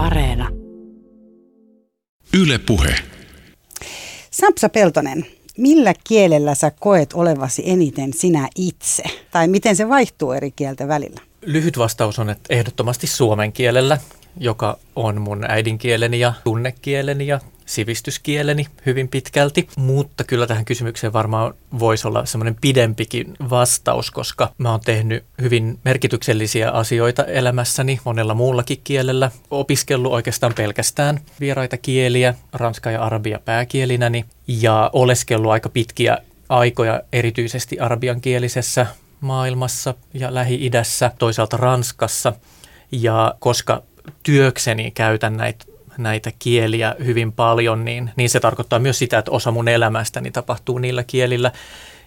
Areena. Yle Puhe. Sampsa Peltonen, millä kielellä sä koet olevasi eniten sinä itse? Tai miten se vaihtuu eri kielten välillä? Lyhyt vastaus on, että ehdottomasti suomen kielellä, joka on mun äidinkieleni ja tunnekieleni ja sivistyskieleni hyvin pitkälti, mutta kyllä tähän kysymykseen varmaan voisi olla semmoinen pidempikin vastaus, koska mä oon tehnyt hyvin merkityksellisiä asioita elämässäni monella muullakin kielellä. Opiskellut oikeastaan pelkästään vieraita kieliä, ranska ja arabia pääkielinäni ja oleskellut aika pitkiä aikoja erityisesti arabiankielisessä maailmassa ja Lähi-idässä, toisaalta Ranskassa. Ja koska työkseni käytän näitä näitä kieliä hyvin paljon, niin, niin se tarkoittaa myös sitä, että osa mun elämästäni tapahtuu niillä kielillä.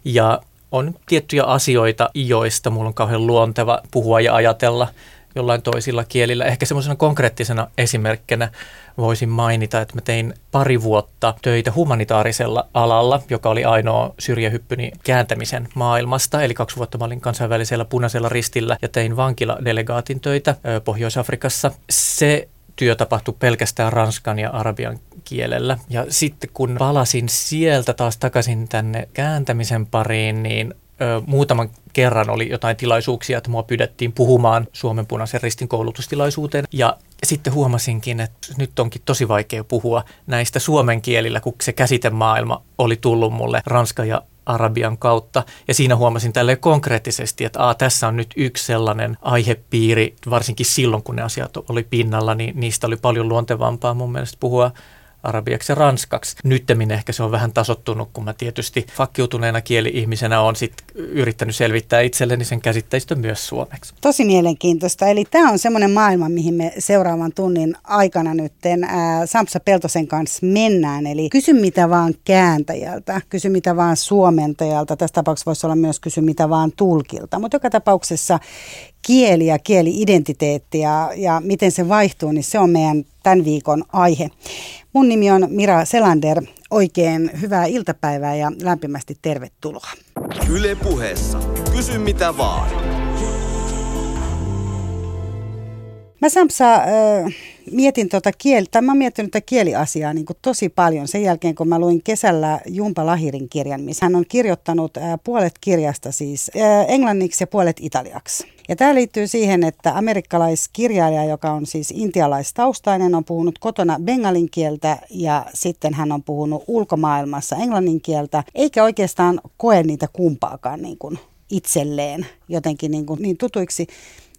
Ja on tiettyjä asioita, joista mulla on kauhean luonteva puhua ja ajatella jollain toisilla kielillä. Ehkä semmoisena konkreettisena esimerkkinä voisin mainita, että mä tein pari vuotta töitä humanitaarisella alalla, joka oli ainoa syrjähyppyni kääntämisen maailmasta. Eli kaksi vuotta mä olin kansainvälisellä punaisella ristillä ja tein vankiladelegaatin töitä Pohjois-Afrikassa. Se työ tapahtui pelkästään ranskan ja arabian kielellä. Ja sitten kun palasin sieltä taas takaisin tänne kääntämisen pariin, niin ö, muutaman kerran oli jotain tilaisuuksia, että mua pyydettiin puhumaan Suomen punaisen ristin koulutustilaisuuteen. Ja sitten huomasinkin, että nyt onkin tosi vaikea puhua näistä suomen kielillä, kun se käsitemaailma oli tullut mulle ranska ja Arabian kautta. Ja siinä huomasin tälle konkreettisesti, että aa, tässä on nyt yksi sellainen aihepiiri, varsinkin silloin kun ne asiat oli pinnalla, niin niistä oli paljon luontevampaa mun mielestä puhua arabiaksi ja ranskaksi. Nyttemmin ehkä se on vähän tasottunut, kun mä tietysti fakkiutuneena kieli-ihmisenä on sit yrittänyt selvittää itselleni sen käsitteistön myös suomeksi. Tosi mielenkiintoista. Eli tämä on semmoinen maailma, mihin me seuraavan tunnin aikana nyt Sampsa Peltosen kanssa mennään. Eli kysy mitä vaan kääntäjältä, kysy mitä vaan suomentajalta. Tässä tapauksessa voisi olla myös kysy mitä vaan tulkilta. Mutta joka tapauksessa kieli ja kieli-identiteetti ja, ja miten se vaihtuu, niin se on meidän tämän viikon aihe. Mun nimi on Mira Selander. Oikein hyvää iltapäivää ja lämpimästi tervetuloa. Yle puheessa. Kysy mitä vaan. Mä Samsa äh, mietin tuota kieli, tai mä oon miettinyt tätä kieliasiaa niin kuin tosi paljon sen jälkeen, kun mä luin kesällä Jumpa Lahirin kirjan, missä hän on kirjoittanut äh, puolet kirjasta siis äh, englanniksi ja puolet italiaksi. Ja tämä liittyy siihen, että amerikkalaiskirjailija, joka on siis intialaistaustainen, on puhunut kotona bengalin kieltä ja sitten hän on puhunut ulkomaailmassa englannin kieltä, eikä oikeastaan koe niitä kumpaakaan niin kuin itselleen jotenkin niin, kuin niin tutuiksi.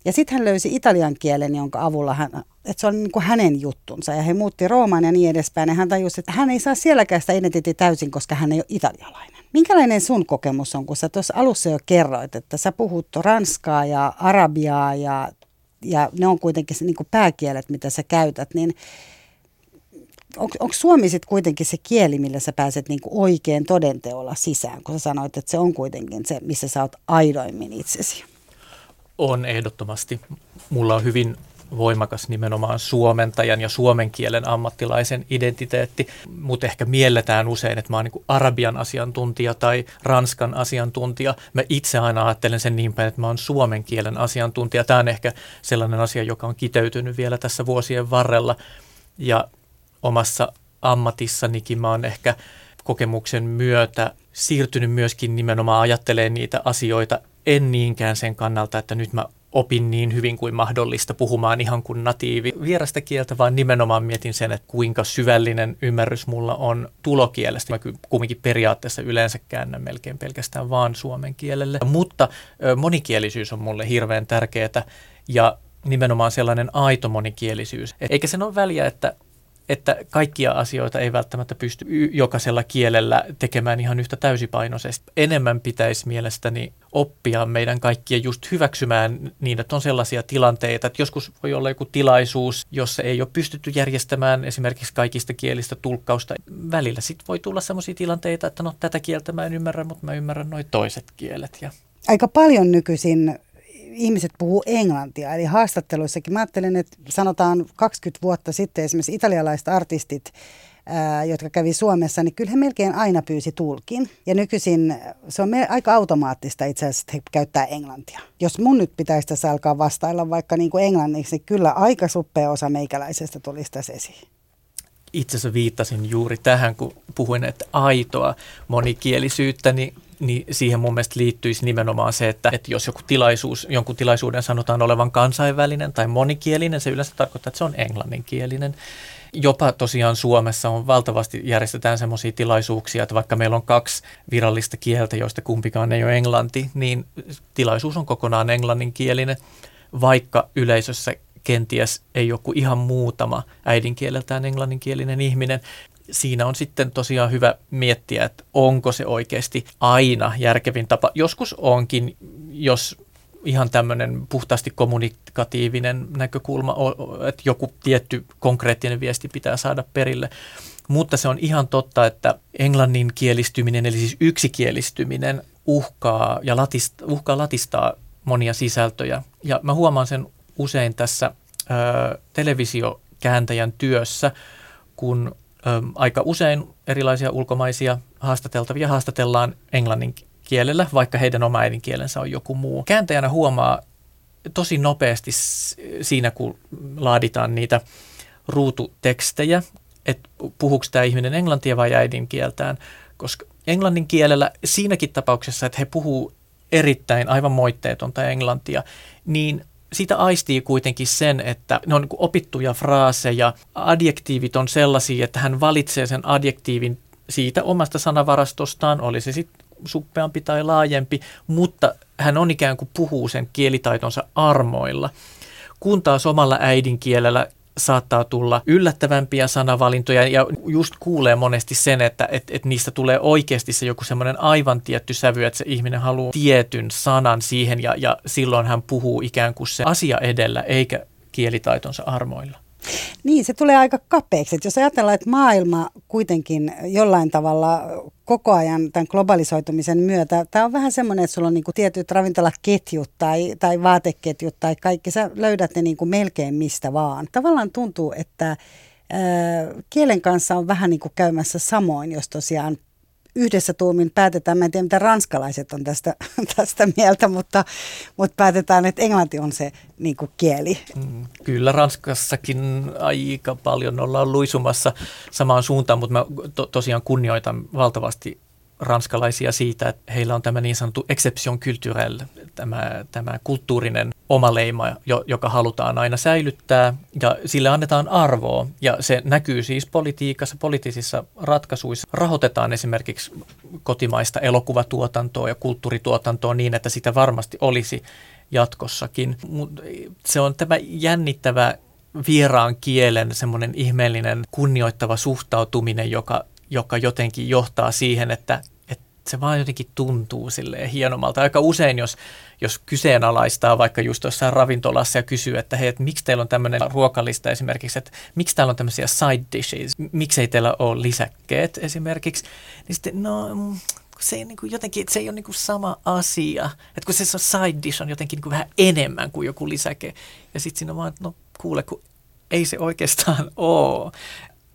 Ja sitten hän löysi italian kielen, jonka avulla hän, että se on niin kuin hänen juttunsa. Ja he muutti Roomaan ja niin edespäin. Ja hän tajusi, että hän ei saa sielläkään sitä identiteettiä täysin, koska hän ei ole italialainen. Minkälainen sun kokemus on, kun sä tuossa alussa jo kerroit, että sä puhut ranskaa ja arabiaa ja, ja ne on kuitenkin se niin kuin pääkielet, mitä sä käytät, niin onko suomi sitten kuitenkin se kieli, millä sä pääset niinku oikein todenteolla sisään, kun sä sanoit, että se on kuitenkin se, missä sä oot aidoimmin itsesi? On ehdottomasti. Mulla on hyvin voimakas nimenomaan suomentajan ja suomen kielen ammattilaisen identiteetti, mutta ehkä mielletään usein, että mä oon niin arabian asiantuntija tai ranskan asiantuntija. Mä itse aina ajattelen sen niin päin, että mä oon suomen kielen asiantuntija. Tämä on ehkä sellainen asia, joka on kiteytynyt vielä tässä vuosien varrella ja omassa ammatissanikin mä oon ehkä kokemuksen myötä siirtynyt myöskin nimenomaan ajattelemaan niitä asioita en niinkään sen kannalta, että nyt mä opin niin hyvin kuin mahdollista puhumaan ihan kuin natiivi vierasta kieltä, vaan nimenomaan mietin sen, että kuinka syvällinen ymmärrys mulla on tulokielestä. Mä kumminkin periaatteessa yleensä käännän melkein pelkästään vaan suomen kielelle. Mutta monikielisyys on mulle hirveän tärkeää ja nimenomaan sellainen aito monikielisyys. Eikä sen ole väliä, että että kaikkia asioita ei välttämättä pysty jokaisella kielellä tekemään ihan yhtä täysipainoisesti. Enemmän pitäisi mielestäni oppia meidän kaikkien just hyväksymään niin, että on sellaisia tilanteita, että joskus voi olla joku tilaisuus, jossa ei ole pystytty järjestämään esimerkiksi kaikista kielistä tulkkausta. Välillä sitten voi tulla sellaisia tilanteita, että no tätä kieltä mä en ymmärrä, mutta mä ymmärrän noin toiset kielet. Ja Aika paljon nykyisin ihmiset puhuu englantia. Eli haastatteluissakin mä ajattelen, että sanotaan 20 vuotta sitten esimerkiksi italialaiset artistit jotka kävi Suomessa, niin kyllä he melkein aina pyysi tulkin. Ja nykyisin se on aika automaattista itse asiassa, että he käyttää englantia. Jos mun nyt pitäisi tässä alkaa vastailla vaikka niin kuin englanniksi, niin kyllä aika suppea osa meikäläisestä tulisi tässä esiin itse asiassa viittasin juuri tähän, kun puhuin, että aitoa monikielisyyttä, niin niin siihen mun mielestä liittyisi nimenomaan se, että, että jos joku tilaisuus, jonkun tilaisuuden sanotaan olevan kansainvälinen tai monikielinen, se yleensä tarkoittaa, että se on englanninkielinen. Jopa tosiaan Suomessa on valtavasti järjestetään sellaisia tilaisuuksia, että vaikka meillä on kaksi virallista kieltä, joista kumpikaan ei ole englanti, niin tilaisuus on kokonaan englanninkielinen, vaikka yleisössä kenties ei joku ihan muutama äidinkieleltään englanninkielinen ihminen. Siinä on sitten tosiaan hyvä miettiä, että onko se oikeasti aina järkevin tapa. Joskus onkin, jos ihan tämmöinen puhtaasti kommunikatiivinen näkökulma, että joku tietty konkreettinen viesti pitää saada perille. Mutta se on ihan totta, että englannin kielistyminen, eli siis yksikielistyminen, uhkaa ja latista, uhkaa latistaa monia sisältöjä. Ja mä huomaan sen usein tässä ö, televisiokääntäjän työssä, kun aika usein erilaisia ulkomaisia haastateltavia haastatellaan englannin kielellä, vaikka heidän oma äidinkielensä on joku muu. Kääntäjänä huomaa tosi nopeasti siinä, kun laaditaan niitä ruututekstejä, että puhuuko tämä ihminen englantia vai äidinkieltään, koska englannin kielellä siinäkin tapauksessa, että he puhuu erittäin aivan moitteetonta englantia, niin siitä aistii kuitenkin sen, että ne on niin opittuja fraaseja. Adjektiivit on sellaisia, että hän valitsee sen adjektiivin siitä omasta sanavarastostaan, oli se sitten suppeampi tai laajempi, mutta hän on ikään kuin puhuu sen kielitaitonsa armoilla. Kun taas omalla äidinkielellä saattaa tulla yllättävämpiä sanavalintoja ja just kuulee monesti sen, että et, et niistä tulee oikeasti se joku semmoinen aivan tietty sävy, että se ihminen haluaa tietyn sanan siihen ja, ja silloin hän puhuu ikään kuin se asia edellä eikä kielitaitonsa armoilla. Niin, se tulee aika kapeaksi. Jos ajatellaan, että maailma kuitenkin jollain tavalla koko ajan tämän globalisoitumisen myötä, tämä on vähän semmoinen, että sulla on niin kuin tietyt ravintolaketjut tai, tai vaateketjut tai kaikki, sä löydät ne niin kuin melkein mistä vaan. Tavallaan tuntuu, että kielen kanssa on vähän niin kuin käymässä samoin, jos tosiaan yhdessä tuumin päätetään, mä en tiedä mitä ranskalaiset on tästä, tästä mieltä, mutta, mutta päätetään, että englanti on se niin kuin kieli. Mm, kyllä Ranskassakin aika paljon ollaan luisumassa samaan suuntaan, mutta mä to, tosiaan kunnioitan valtavasti ranskalaisia siitä, että heillä on tämä niin sanottu exception culturelle, tämä, tämä kulttuurinen omaleima, joka halutaan aina säilyttää ja sille annetaan arvoa. Ja se näkyy siis politiikassa, poliittisissa ratkaisuissa. Rahoitetaan esimerkiksi kotimaista elokuvatuotantoa ja kulttuurituotantoa niin, että sitä varmasti olisi jatkossakin. Se on tämä jännittävä vieraan kielen semmoinen ihmeellinen kunnioittava suhtautuminen, joka joka jotenkin johtaa siihen, että, että se vaan jotenkin tuntuu silleen hienomalta. Aika usein, jos, jos kyseenalaistaa vaikka just jossain ravintolassa ja kysyy, että hei, että miksi teillä on tämmöinen ruokalista esimerkiksi, että miksi täällä on tämmöisiä side dishes, miksei teillä ole lisäkkeet esimerkiksi, niin sitten no mm, se ei niin kuin jotenkin, se ei ole niin kuin sama asia. Että kun se side dish on jotenkin niin kuin vähän enemmän kuin joku lisäke. Ja sitten siinä on vaan, no kuule, kun ei se oikeastaan ole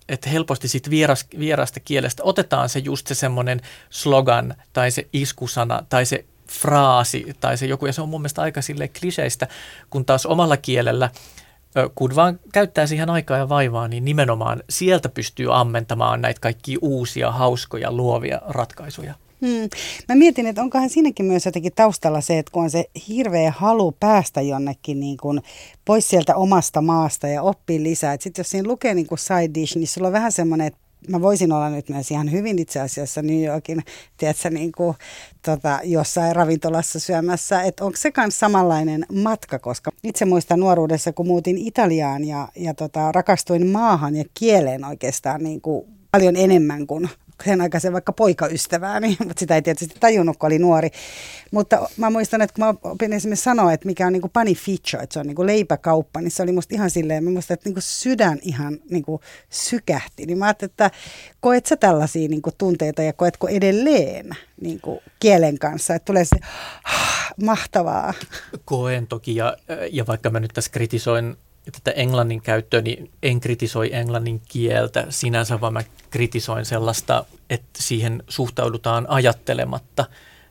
että helposti siitä vieras, vierasta kielestä otetaan se just se semmoinen slogan tai se iskusana tai se fraasi tai se joku, ja se on mun mielestä aika sille kliseistä, kun taas omalla kielellä kun vaan käyttää siihen aikaa ja vaivaa, niin nimenomaan sieltä pystyy ammentamaan näitä kaikkia uusia, hauskoja, luovia ratkaisuja. Hmm. Mä mietin, että onkohan siinäkin myös jotenkin taustalla se, että kun on se hirveä halu päästä jonnekin niin kuin pois sieltä omasta maasta ja oppia lisää. Sitten jos siinä lukee niin kuin side dish, niin sulla on vähän semmoinen, että mä voisin olla nyt myös ihan hyvin itse asiassa New Yorkin, tiedätkö, niin kuin, tota, jossain ravintolassa syömässä. Että onko se myös samanlainen matka, koska itse muistan nuoruudessa, kun muutin Italiaan ja, ja tota, rakastuin maahan ja kieleen oikeastaan niin kuin paljon enemmän kuin sen aikaisen vaikka poikaystävääni, mutta sitä ei tietysti tajunnut, kun oli nuori. Mutta mä muistan, että kun mä opin esimerkiksi sanoa, että mikä on niin kuin panificio, että se on niin leipäkauppa, niin se oli musta ihan silleen, mä muistan, että niin sydän ihan niin sykähti. Niin mä ajattelin, että koet sä tällaisia niin tunteita ja koetko edelleen niin kielen kanssa, että tulee se ah, mahtavaa. Koen toki ja, ja vaikka mä nyt tässä kritisoin tätä englannin käyttöä, niin en kritisoi englannin kieltä sinänsä, vaan mä kritisoin sellaista, että siihen suhtaudutaan ajattelematta,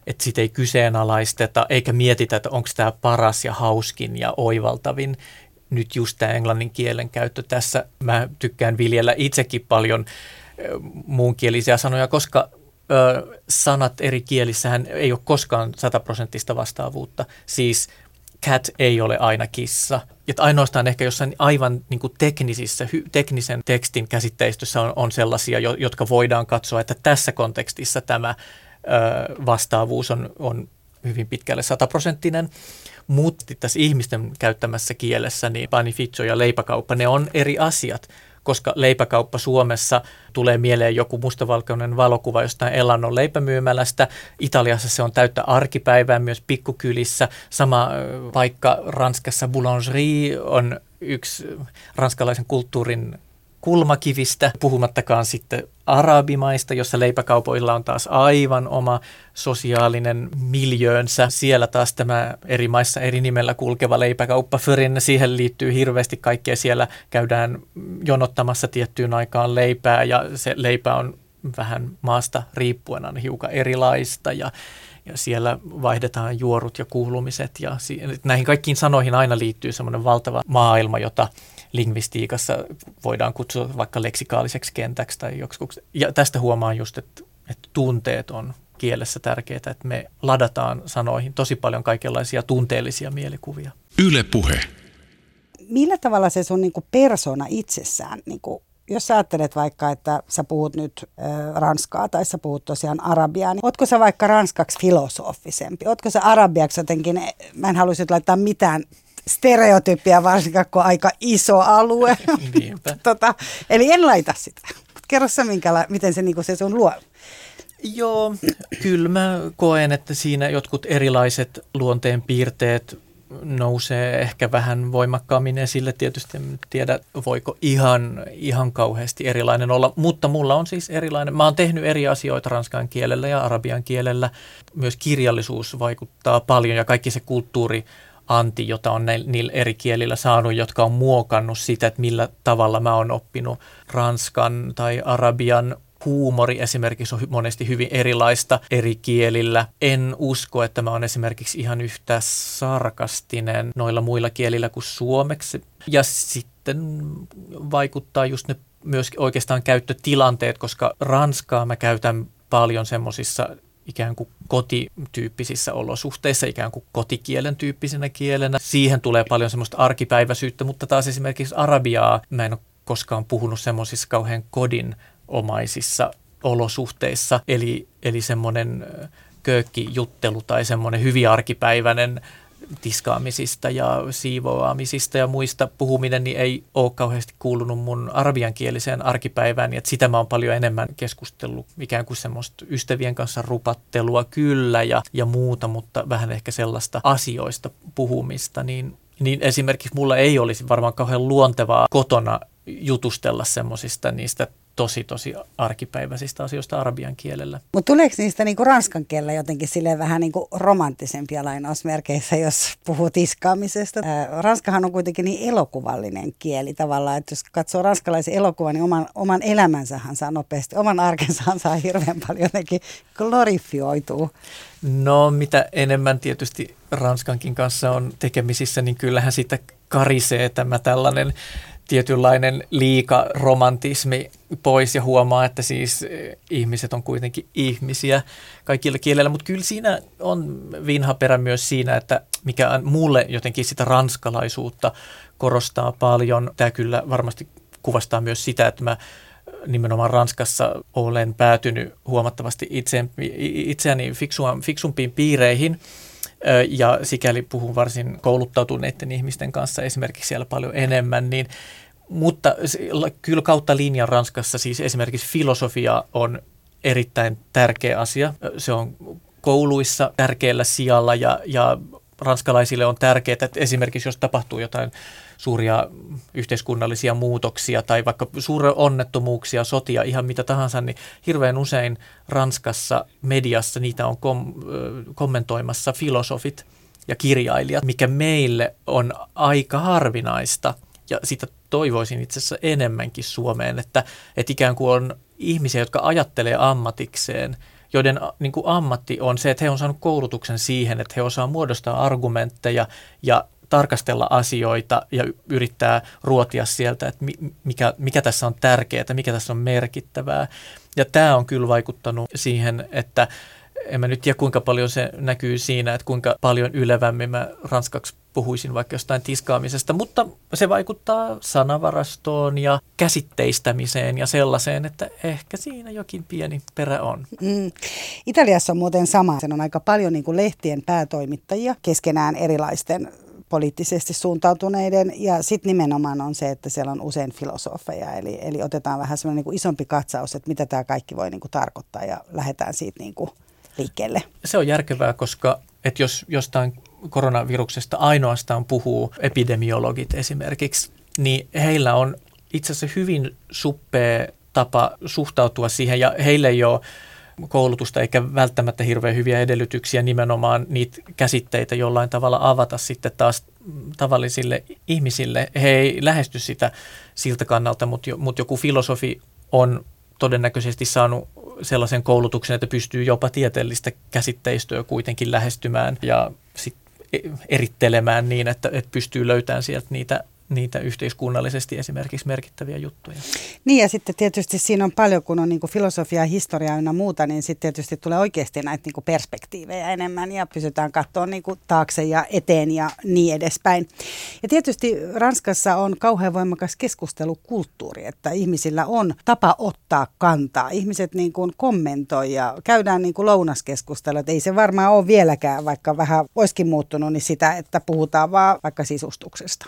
että sitä ei kyseenalaisteta eikä mietitä, että onko tämä paras ja hauskin ja oivaltavin. Nyt just tämä englannin kielen käyttö tässä, mä tykkään viljellä itsekin paljon muunkielisiä sanoja, koska ö, sanat eri kielissähän ei ole koskaan sataprosenttista vastaavuutta. Siis cat ei ole aina kissa. Että ainoastaan ehkä jossain aivan niin kuin teknisissä, hy, teknisen tekstin käsitteistössä on, on sellaisia, jo, jotka voidaan katsoa, että tässä kontekstissa tämä ö, vastaavuus on, on hyvin pitkälle sataprosenttinen. Mutta tässä ihmisten käyttämässä kielessä, niin panificio ja leipäkauppa, ne on eri asiat koska leipäkauppa Suomessa tulee mieleen joku mustavalkoinen valokuva jostain Elannon leipämyymälästä. Italiassa se on täyttä arkipäivää myös pikkukylissä. Sama paikka Ranskassa Boulangerie on yksi ranskalaisen kulttuurin kulmakivistä, puhumattakaan sitten arabimaista, jossa leipäkaupoilla on taas aivan oma sosiaalinen miljöönsä. Siellä taas tämä eri maissa eri nimellä kulkeva leipäkauppa Förin, siihen liittyy hirveästi kaikkea. Siellä käydään jonottamassa tiettyyn aikaan leipää ja se leipä on vähän maasta riippuen on hiukan erilaista ja ja siellä vaihdetaan juorut ja kuulumiset ja näihin kaikkiin sanoihin aina liittyy semmoinen valtava maailma, jota lingvistiikassa voidaan kutsua vaikka leksikaaliseksi kentäksi tai joksikuksi. Ja tästä huomaan just, että, että tunteet on kielessä tärkeää, että me ladataan sanoihin tosi paljon kaikenlaisia tunteellisia mielikuvia. Yle puhe. Millä tavalla se sun niinku persona itsessään, niinku, jos sä ajattelet vaikka, että sä puhut nyt ö, ranskaa tai sä puhut tosiaan arabiaa, niin ootko sä vaikka ranskaksi filosofisempi? Ootko sä arabiaksi jotenkin, mä en haluaisi laittaa mitään stereotypia, varsinkaan kun aika iso alue. tota, eli en laita sitä. Kerro sä, minkäla- miten se, niinku se sun luo. Joo, kyllä mä koen, että siinä jotkut erilaiset luonteen piirteet nousee ehkä vähän voimakkaammin esille. Tietysti en tiedä, voiko ihan, ihan kauheasti erilainen olla, mutta mulla on siis erilainen. Mä oon tehnyt eri asioita ranskan kielellä ja arabian kielellä. Myös kirjallisuus vaikuttaa paljon ja kaikki se kulttuuri anti, jota on niillä eri kielillä saanut, jotka on muokannut sitä, että millä tavalla mä oon oppinut ranskan tai arabian huumori esimerkiksi on monesti hyvin erilaista eri kielillä. En usko, että mä oon esimerkiksi ihan yhtä sarkastinen noilla muilla kielillä kuin suomeksi. Ja sitten vaikuttaa just ne myös oikeastaan käyttötilanteet, koska ranskaa mä käytän paljon semmoisissa ikään kuin kotityyppisissä olosuhteissa, ikään kuin kotikielen tyyppisenä kielenä. Siihen tulee paljon semmoista arkipäiväisyyttä, mutta taas esimerkiksi arabiaa mä en ole koskaan puhunut semmoisissa kauhean kodin omaisissa olosuhteissa, eli, eli semmoinen köökkijuttelu tai semmoinen hyvin arkipäiväinen tiskaamisista ja siivoamisista ja muista puhuminen niin ei ole kauheasti kuulunut mun arabiankieliseen arkipäivään. Että sitä mä oon paljon enemmän keskustellut ikään kuin semmoista ystävien kanssa rupattelua kyllä ja, ja muuta, mutta vähän ehkä sellaista asioista puhumista. Niin, niin esimerkiksi mulla ei olisi varmaan kauhean luontevaa kotona jutustella semmoisista niistä tosi, tosi arkipäiväisistä asioista arabian kielellä. Mutta tuleeko niistä niinku ranskan kielellä jotenkin sille vähän niinku romanttisempia lainausmerkeissä, jos puhuu tiskaamisesta? Ää, Ranskahan on kuitenkin niin elokuvallinen kieli tavallaan, että jos katsoo ranskalaisen elokuvan, niin oman, oman elämänsähän saa nopeasti, oman arkensahan saa hirveän paljon jotenkin glorifioituu. No mitä enemmän tietysti Ranskankin kanssa on tekemisissä, niin kyllähän siitä karisee tämä tällainen tietynlainen liikaromantismi pois ja huomaa, että siis eh, ihmiset on kuitenkin ihmisiä kaikilla kielillä, mutta kyllä siinä on vinha perä myös siinä, että mikä on mulle jotenkin sitä ranskalaisuutta korostaa paljon. Tämä kyllä varmasti kuvastaa myös sitä, että mä nimenomaan Ranskassa olen päätynyt huomattavasti itse, itseäni fiksumpiin piireihin – ja sikäli puhun varsin kouluttautuneiden ihmisten kanssa esimerkiksi siellä paljon enemmän, niin mutta kyllä kautta linjan Ranskassa siis esimerkiksi filosofia on erittäin tärkeä asia. Se on kouluissa tärkeällä sijalla ja, ja ranskalaisille on tärkeää, että esimerkiksi jos tapahtuu jotain suuria yhteiskunnallisia muutoksia tai vaikka suuria onnettomuuksia, sotia, ihan mitä tahansa, niin hirveän usein Ranskassa mediassa niitä on kom- kommentoimassa filosofit ja kirjailijat, mikä meille on aika harvinaista – ja sitä toivoisin itse asiassa enemmänkin Suomeen, että, että ikään kuin on ihmisiä, jotka ajattelee ammatikseen, joiden niin kuin ammatti on se, että he on saanut koulutuksen siihen, että he osaa muodostaa argumentteja ja tarkastella asioita ja yrittää ruotia sieltä, että mikä, mikä tässä on tärkeää, mikä tässä on merkittävää. Ja tämä on kyllä vaikuttanut siihen, että en mä nyt tiedä kuinka paljon se näkyy siinä, että kuinka paljon ylevämmin mä ranskaksi puhuisin vaikka jostain tiskaamisesta, mutta se vaikuttaa sanavarastoon ja käsitteistämiseen ja sellaiseen, että ehkä siinä jokin pieni perä on. Mm. Italiassa on muuten sama. Se on aika paljon niin kuin lehtien päätoimittajia keskenään erilaisten poliittisesti suuntautuneiden ja sitten nimenomaan on se, että siellä on usein filosofeja, eli, eli otetaan vähän semmoinen niin isompi katsaus, että mitä tämä kaikki voi niin kuin tarkoittaa ja lähdetään siitä niin kuin liikkeelle. Se on järkevää, koska että jos jostain koronaviruksesta ainoastaan puhuu epidemiologit esimerkiksi, niin heillä on itse asiassa hyvin suppea tapa suhtautua siihen ja heille ei ole koulutusta eikä välttämättä hirveän hyviä edellytyksiä nimenomaan niitä käsitteitä jollain tavalla avata sitten taas tavallisille ihmisille. He ei lähesty sitä siltä kannalta, mutta, mutta joku filosofi on todennäköisesti saanut sellaisen koulutuksen, että pystyy jopa tieteellistä käsitteistöä kuitenkin lähestymään ja sit erittelemään niin, että, että pystyy löytämään sieltä niitä niitä yhteiskunnallisesti esimerkiksi merkittäviä juttuja. Niin ja sitten tietysti siinä on paljon, kun on niin kuin filosofia, historia ja muuta, niin sitten tietysti tulee oikeasti näitä niin kuin perspektiivejä enemmän ja pysytään katsoa niin kuin taakse ja eteen ja niin edespäin. Ja tietysti Ranskassa on kauhean voimakas keskustelukulttuuri, että ihmisillä on tapa ottaa kantaa. Ihmiset niin kuin kommentoi ja käydään niin kuin että ei se varmaan ole vieläkään, vaikka vähän olisikin muuttunut, niin sitä, että puhutaan vaan vaikka sisustuksesta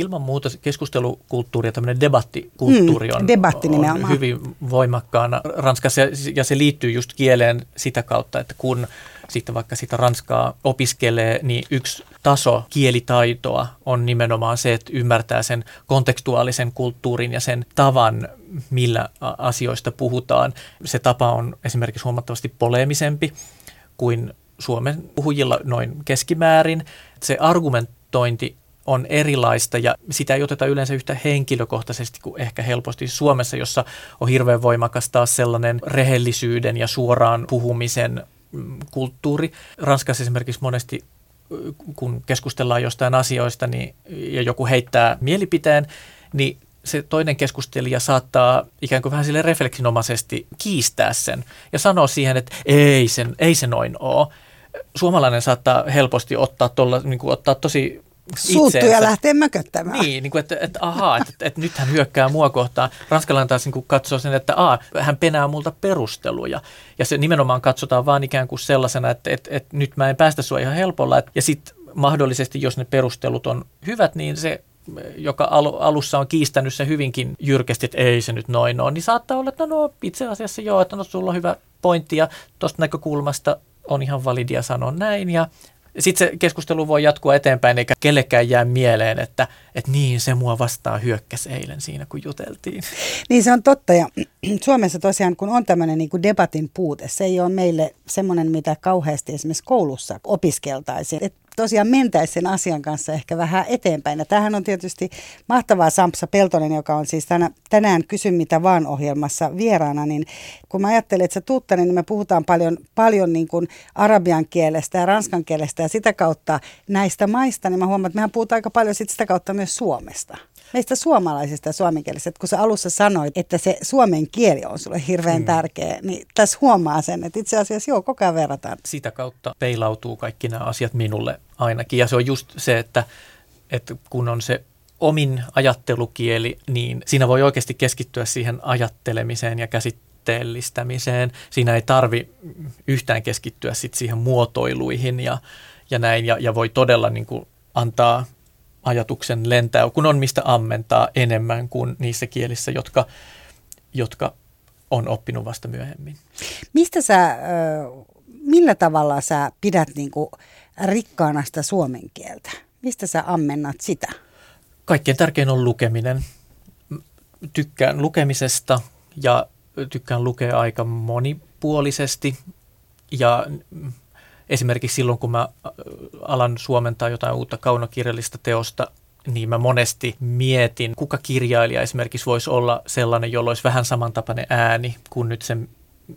ilman muuta keskustelukulttuuri ja tämmöinen debattikulttuuri mm, on, debatti on hyvin voimakkaana Ranskassa ja se liittyy just kieleen sitä kautta, että kun sitten vaikka sitä ranskaa opiskelee, niin yksi taso kielitaitoa on nimenomaan se, että ymmärtää sen kontekstuaalisen kulttuurin ja sen tavan, millä asioista puhutaan. Se tapa on esimerkiksi huomattavasti poleemisempi kuin Suomen puhujilla noin keskimäärin. Se argumentointi on erilaista ja sitä ei oteta yleensä yhtä henkilökohtaisesti kuin ehkä helposti Suomessa, jossa on hirveän voimakas taas sellainen rehellisyyden ja suoraan puhumisen mm, kulttuuri. Ranskassa esimerkiksi monesti kun keskustellaan jostain asioista niin, ja joku heittää mielipiteen, niin se toinen keskustelija saattaa ikään kuin vähän sille refleksinomaisesti kiistää sen ja sanoa siihen, että ei, sen, ei se noin ole. Suomalainen saattaa helposti ottaa, tolla, niin kuin ottaa tosi Suuttu ja lähtee mököttämään. Niin, niin kuin, että, että ahaa, että, että, että nyt hän hyökkää mua kohtaan. Ranskalainen taas niin kuin katsoo sen, että aa, hän penää multa perusteluja. Ja se nimenomaan katsotaan vaan ikään kuin sellaisena, että, että, että nyt mä en päästä sua ihan helpolla. Ja sitten mahdollisesti, jos ne perustelut on hyvät, niin se joka alussa on kiistänyt se hyvinkin jyrkästi, että ei se nyt noin ole, niin saattaa olla, että no itse asiassa joo, että no sulla on hyvä pointti ja tuosta näkökulmasta on ihan validia sanoa näin ja sitten se keskustelu voi jatkua eteenpäin, eikä kellekään jää mieleen, että, että niin, se mua vastaan hyökkäsi eilen siinä, kun juteltiin. Niin se on totta, ja Suomessa tosiaan, kun on tämmöinen niin debatin puute, se ei ole meille semmoinen, mitä kauheasti esimerkiksi koulussa opiskeltaisiin. Et tosiaan mentäisiin sen asian kanssa ehkä vähän eteenpäin. Ja tämähän on tietysti mahtavaa Sampsa Peltonen, joka on siis tänä, tänään Kysy mitä vaan ohjelmassa vieraana, niin kun mä ajattelen, että sä tuut tänne, niin me puhutaan paljon, paljon niin kuin arabian kielestä ja ranskan kielestä ja sitä kautta näistä maista, niin mä huomaan, että mehän puhutaan aika paljon sit sitä kautta myös Suomesta meistä suomalaisista suomenkielisistä, kun sä alussa sanoit, että se suomen kieli on sulle hirveän mm. tärkeä, niin tässä huomaa sen, että itse asiassa joo, koko ajan verrataan. Sitä kautta peilautuu kaikki nämä asiat minulle ainakin, ja se on just se, että, että kun on se omin ajattelukieli, niin siinä voi oikeasti keskittyä siihen ajattelemiseen ja käsitteellistämiseen. Siinä ei tarvi yhtään keskittyä sit siihen muotoiluihin ja, ja näin, ja, ja voi todella niin kuin antaa ajatuksen lentää, kun on mistä ammentaa enemmän kuin niissä kielissä, jotka, jotka on oppinut vasta myöhemmin. Mistä sä, millä tavalla sä pidät niin kuin rikkaana sitä suomen kieltä? Mistä sä ammennat sitä? Kaikkein tärkein on lukeminen. Tykkään lukemisesta ja tykkään lukea aika monipuolisesti ja esimerkiksi silloin, kun mä alan suomentaa jotain uutta kaunokirjallista teosta, niin mä monesti mietin, kuka kirjailija esimerkiksi voisi olla sellainen, jolla olisi vähän samantapainen ääni kuin nyt se,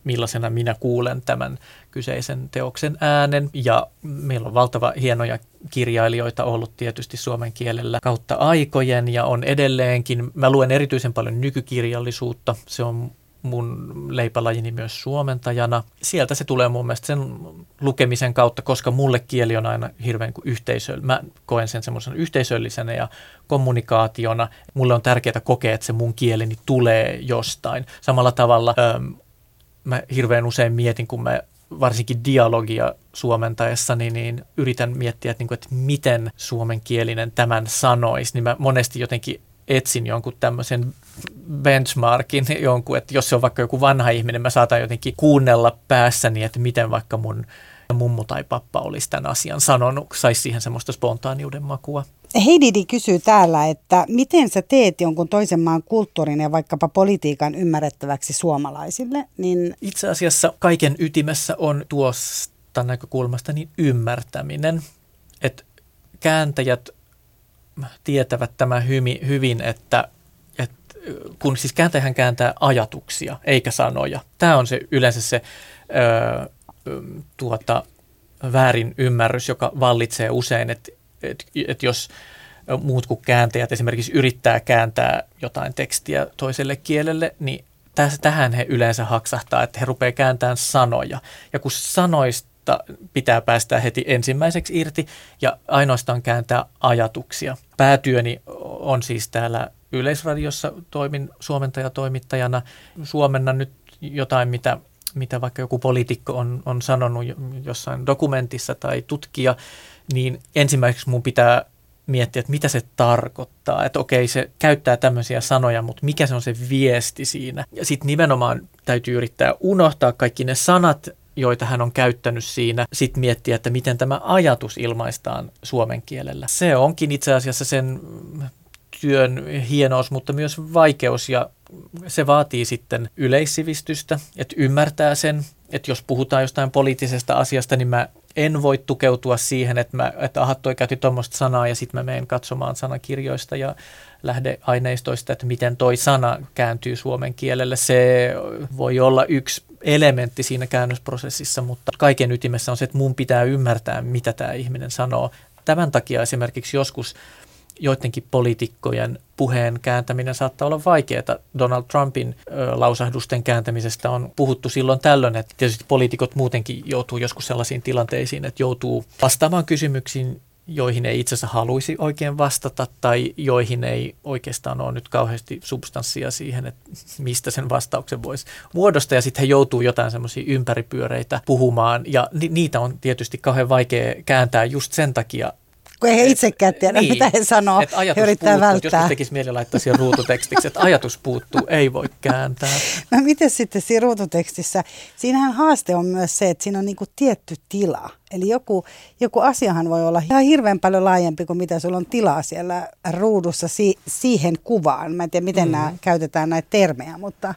millaisena minä kuulen tämän kyseisen teoksen äänen. Ja meillä on valtava hienoja kirjailijoita ollut tietysti suomen kielellä kautta aikojen ja on edelleenkin. Mä luen erityisen paljon nykykirjallisuutta. Se on mun leipälajini myös suomentajana. Sieltä se tulee mun mielestä sen lukemisen kautta, koska mulle kieli on aina hirveän yhteisö. Mä koen sen semmoisen yhteisöllisenä ja kommunikaationa. Mulle on tärkeää kokea, että se mun kieleni tulee jostain. Samalla tavalla ähm, mä hirveän usein mietin, kun mä varsinkin dialogia suomentaessa, niin, niin yritän miettiä, että, niin kuin, että miten suomenkielinen tämän sanoisi, niin mä monesti jotenkin etsin jonkun tämmöisen benchmarkin, jonkun, että jos se on vaikka joku vanha ihminen, mä saatan jotenkin kuunnella päässäni, että miten vaikka mun mummu tai pappa olisi tämän asian sanonut, saisi siihen semmoista spontaaniuden makua. Heidi kysyy täällä, että miten sä teet jonkun toisen maan kulttuurin ja vaikkapa politiikan ymmärrettäväksi suomalaisille? Niin... Itse asiassa kaiken ytimessä on tuosta näkökulmasta niin ymmärtäminen, että kääntäjät tietävät tämä hyvin, että, että kun siis kääntäjähän kääntää ajatuksia eikä sanoja. Tämä on se yleensä se ö, tuota, väärin ymmärrys, joka vallitsee usein, että, että, että jos muut kuin kääntäjät esimerkiksi yrittää kääntää jotain tekstiä toiselle kielelle, niin tähän he yleensä haksahtaa, että he rupeaa kääntämään sanoja. Ja kun sanoista pitää päästä heti ensimmäiseksi irti ja ainoastaan kääntää ajatuksia. Päätyöni on siis täällä Yleisradiossa, toimin suomentajatoimittajana. Suomenna nyt jotain, mitä, mitä vaikka joku poliitikko on, on sanonut jossain dokumentissa tai tutkija, niin ensimmäiseksi mun pitää miettiä, että mitä se tarkoittaa. Että okei, se käyttää tämmöisiä sanoja, mutta mikä se on se viesti siinä. Ja sitten nimenomaan täytyy yrittää unohtaa kaikki ne sanat, joita hän on käyttänyt siinä, sitten miettiä, että miten tämä ajatus ilmaistaan suomen kielellä. Se onkin itse asiassa sen työn hienous, mutta myös vaikeus ja se vaatii sitten yleissivistystä, että ymmärtää sen, että jos puhutaan jostain poliittisesta asiasta, niin mä en voi tukeutua siihen, että, mä, että aha, toi käytti tuommoista sanaa ja sitten mä menen katsomaan sanakirjoista ja lähdeaineistoista, että miten toi sana kääntyy suomen kielelle. Se voi olla yksi elementti siinä käännösprosessissa, mutta kaiken ytimessä on se, että mun pitää ymmärtää, mitä tämä ihminen sanoo. Tämän takia esimerkiksi joskus joidenkin poliitikkojen puheen kääntäminen saattaa olla vaikeaa. Donald Trumpin ö, lausahdusten kääntämisestä on puhuttu silloin tällöin, että tietysti poliitikot muutenkin joutuu joskus sellaisiin tilanteisiin, että joutuu vastaamaan kysymyksiin, joihin ei itse asiassa haluaisi oikein vastata tai joihin ei oikeastaan ole nyt kauheasti substanssia siihen, että mistä sen vastauksen voisi muodostaa. Ja sitten he joutuu jotain semmoisia ympäripyöreitä puhumaan ja ni- niitä on tietysti kauhean vaikea kääntää just sen takia, kun ei he itsekään tiedä, niin, mitä he sanoo. Että ajatus he yrittää puuttuu, välttää. Jos tekisi mieli laittaa siihen ruututekstiksi, että ajatus puuttuu, ei voi kääntää. No miten sitten siinä ruututekstissä? Siinähän haaste on myös se, että siinä on niinku tietty tila. Eli joku, joku asiahan voi olla ihan hirveän paljon laajempi kuin mitä sulla on tilaa siellä ruudussa si- siihen kuvaan. Mä en tiedä, miten mm. nämä käytetään näitä termejä, mutta...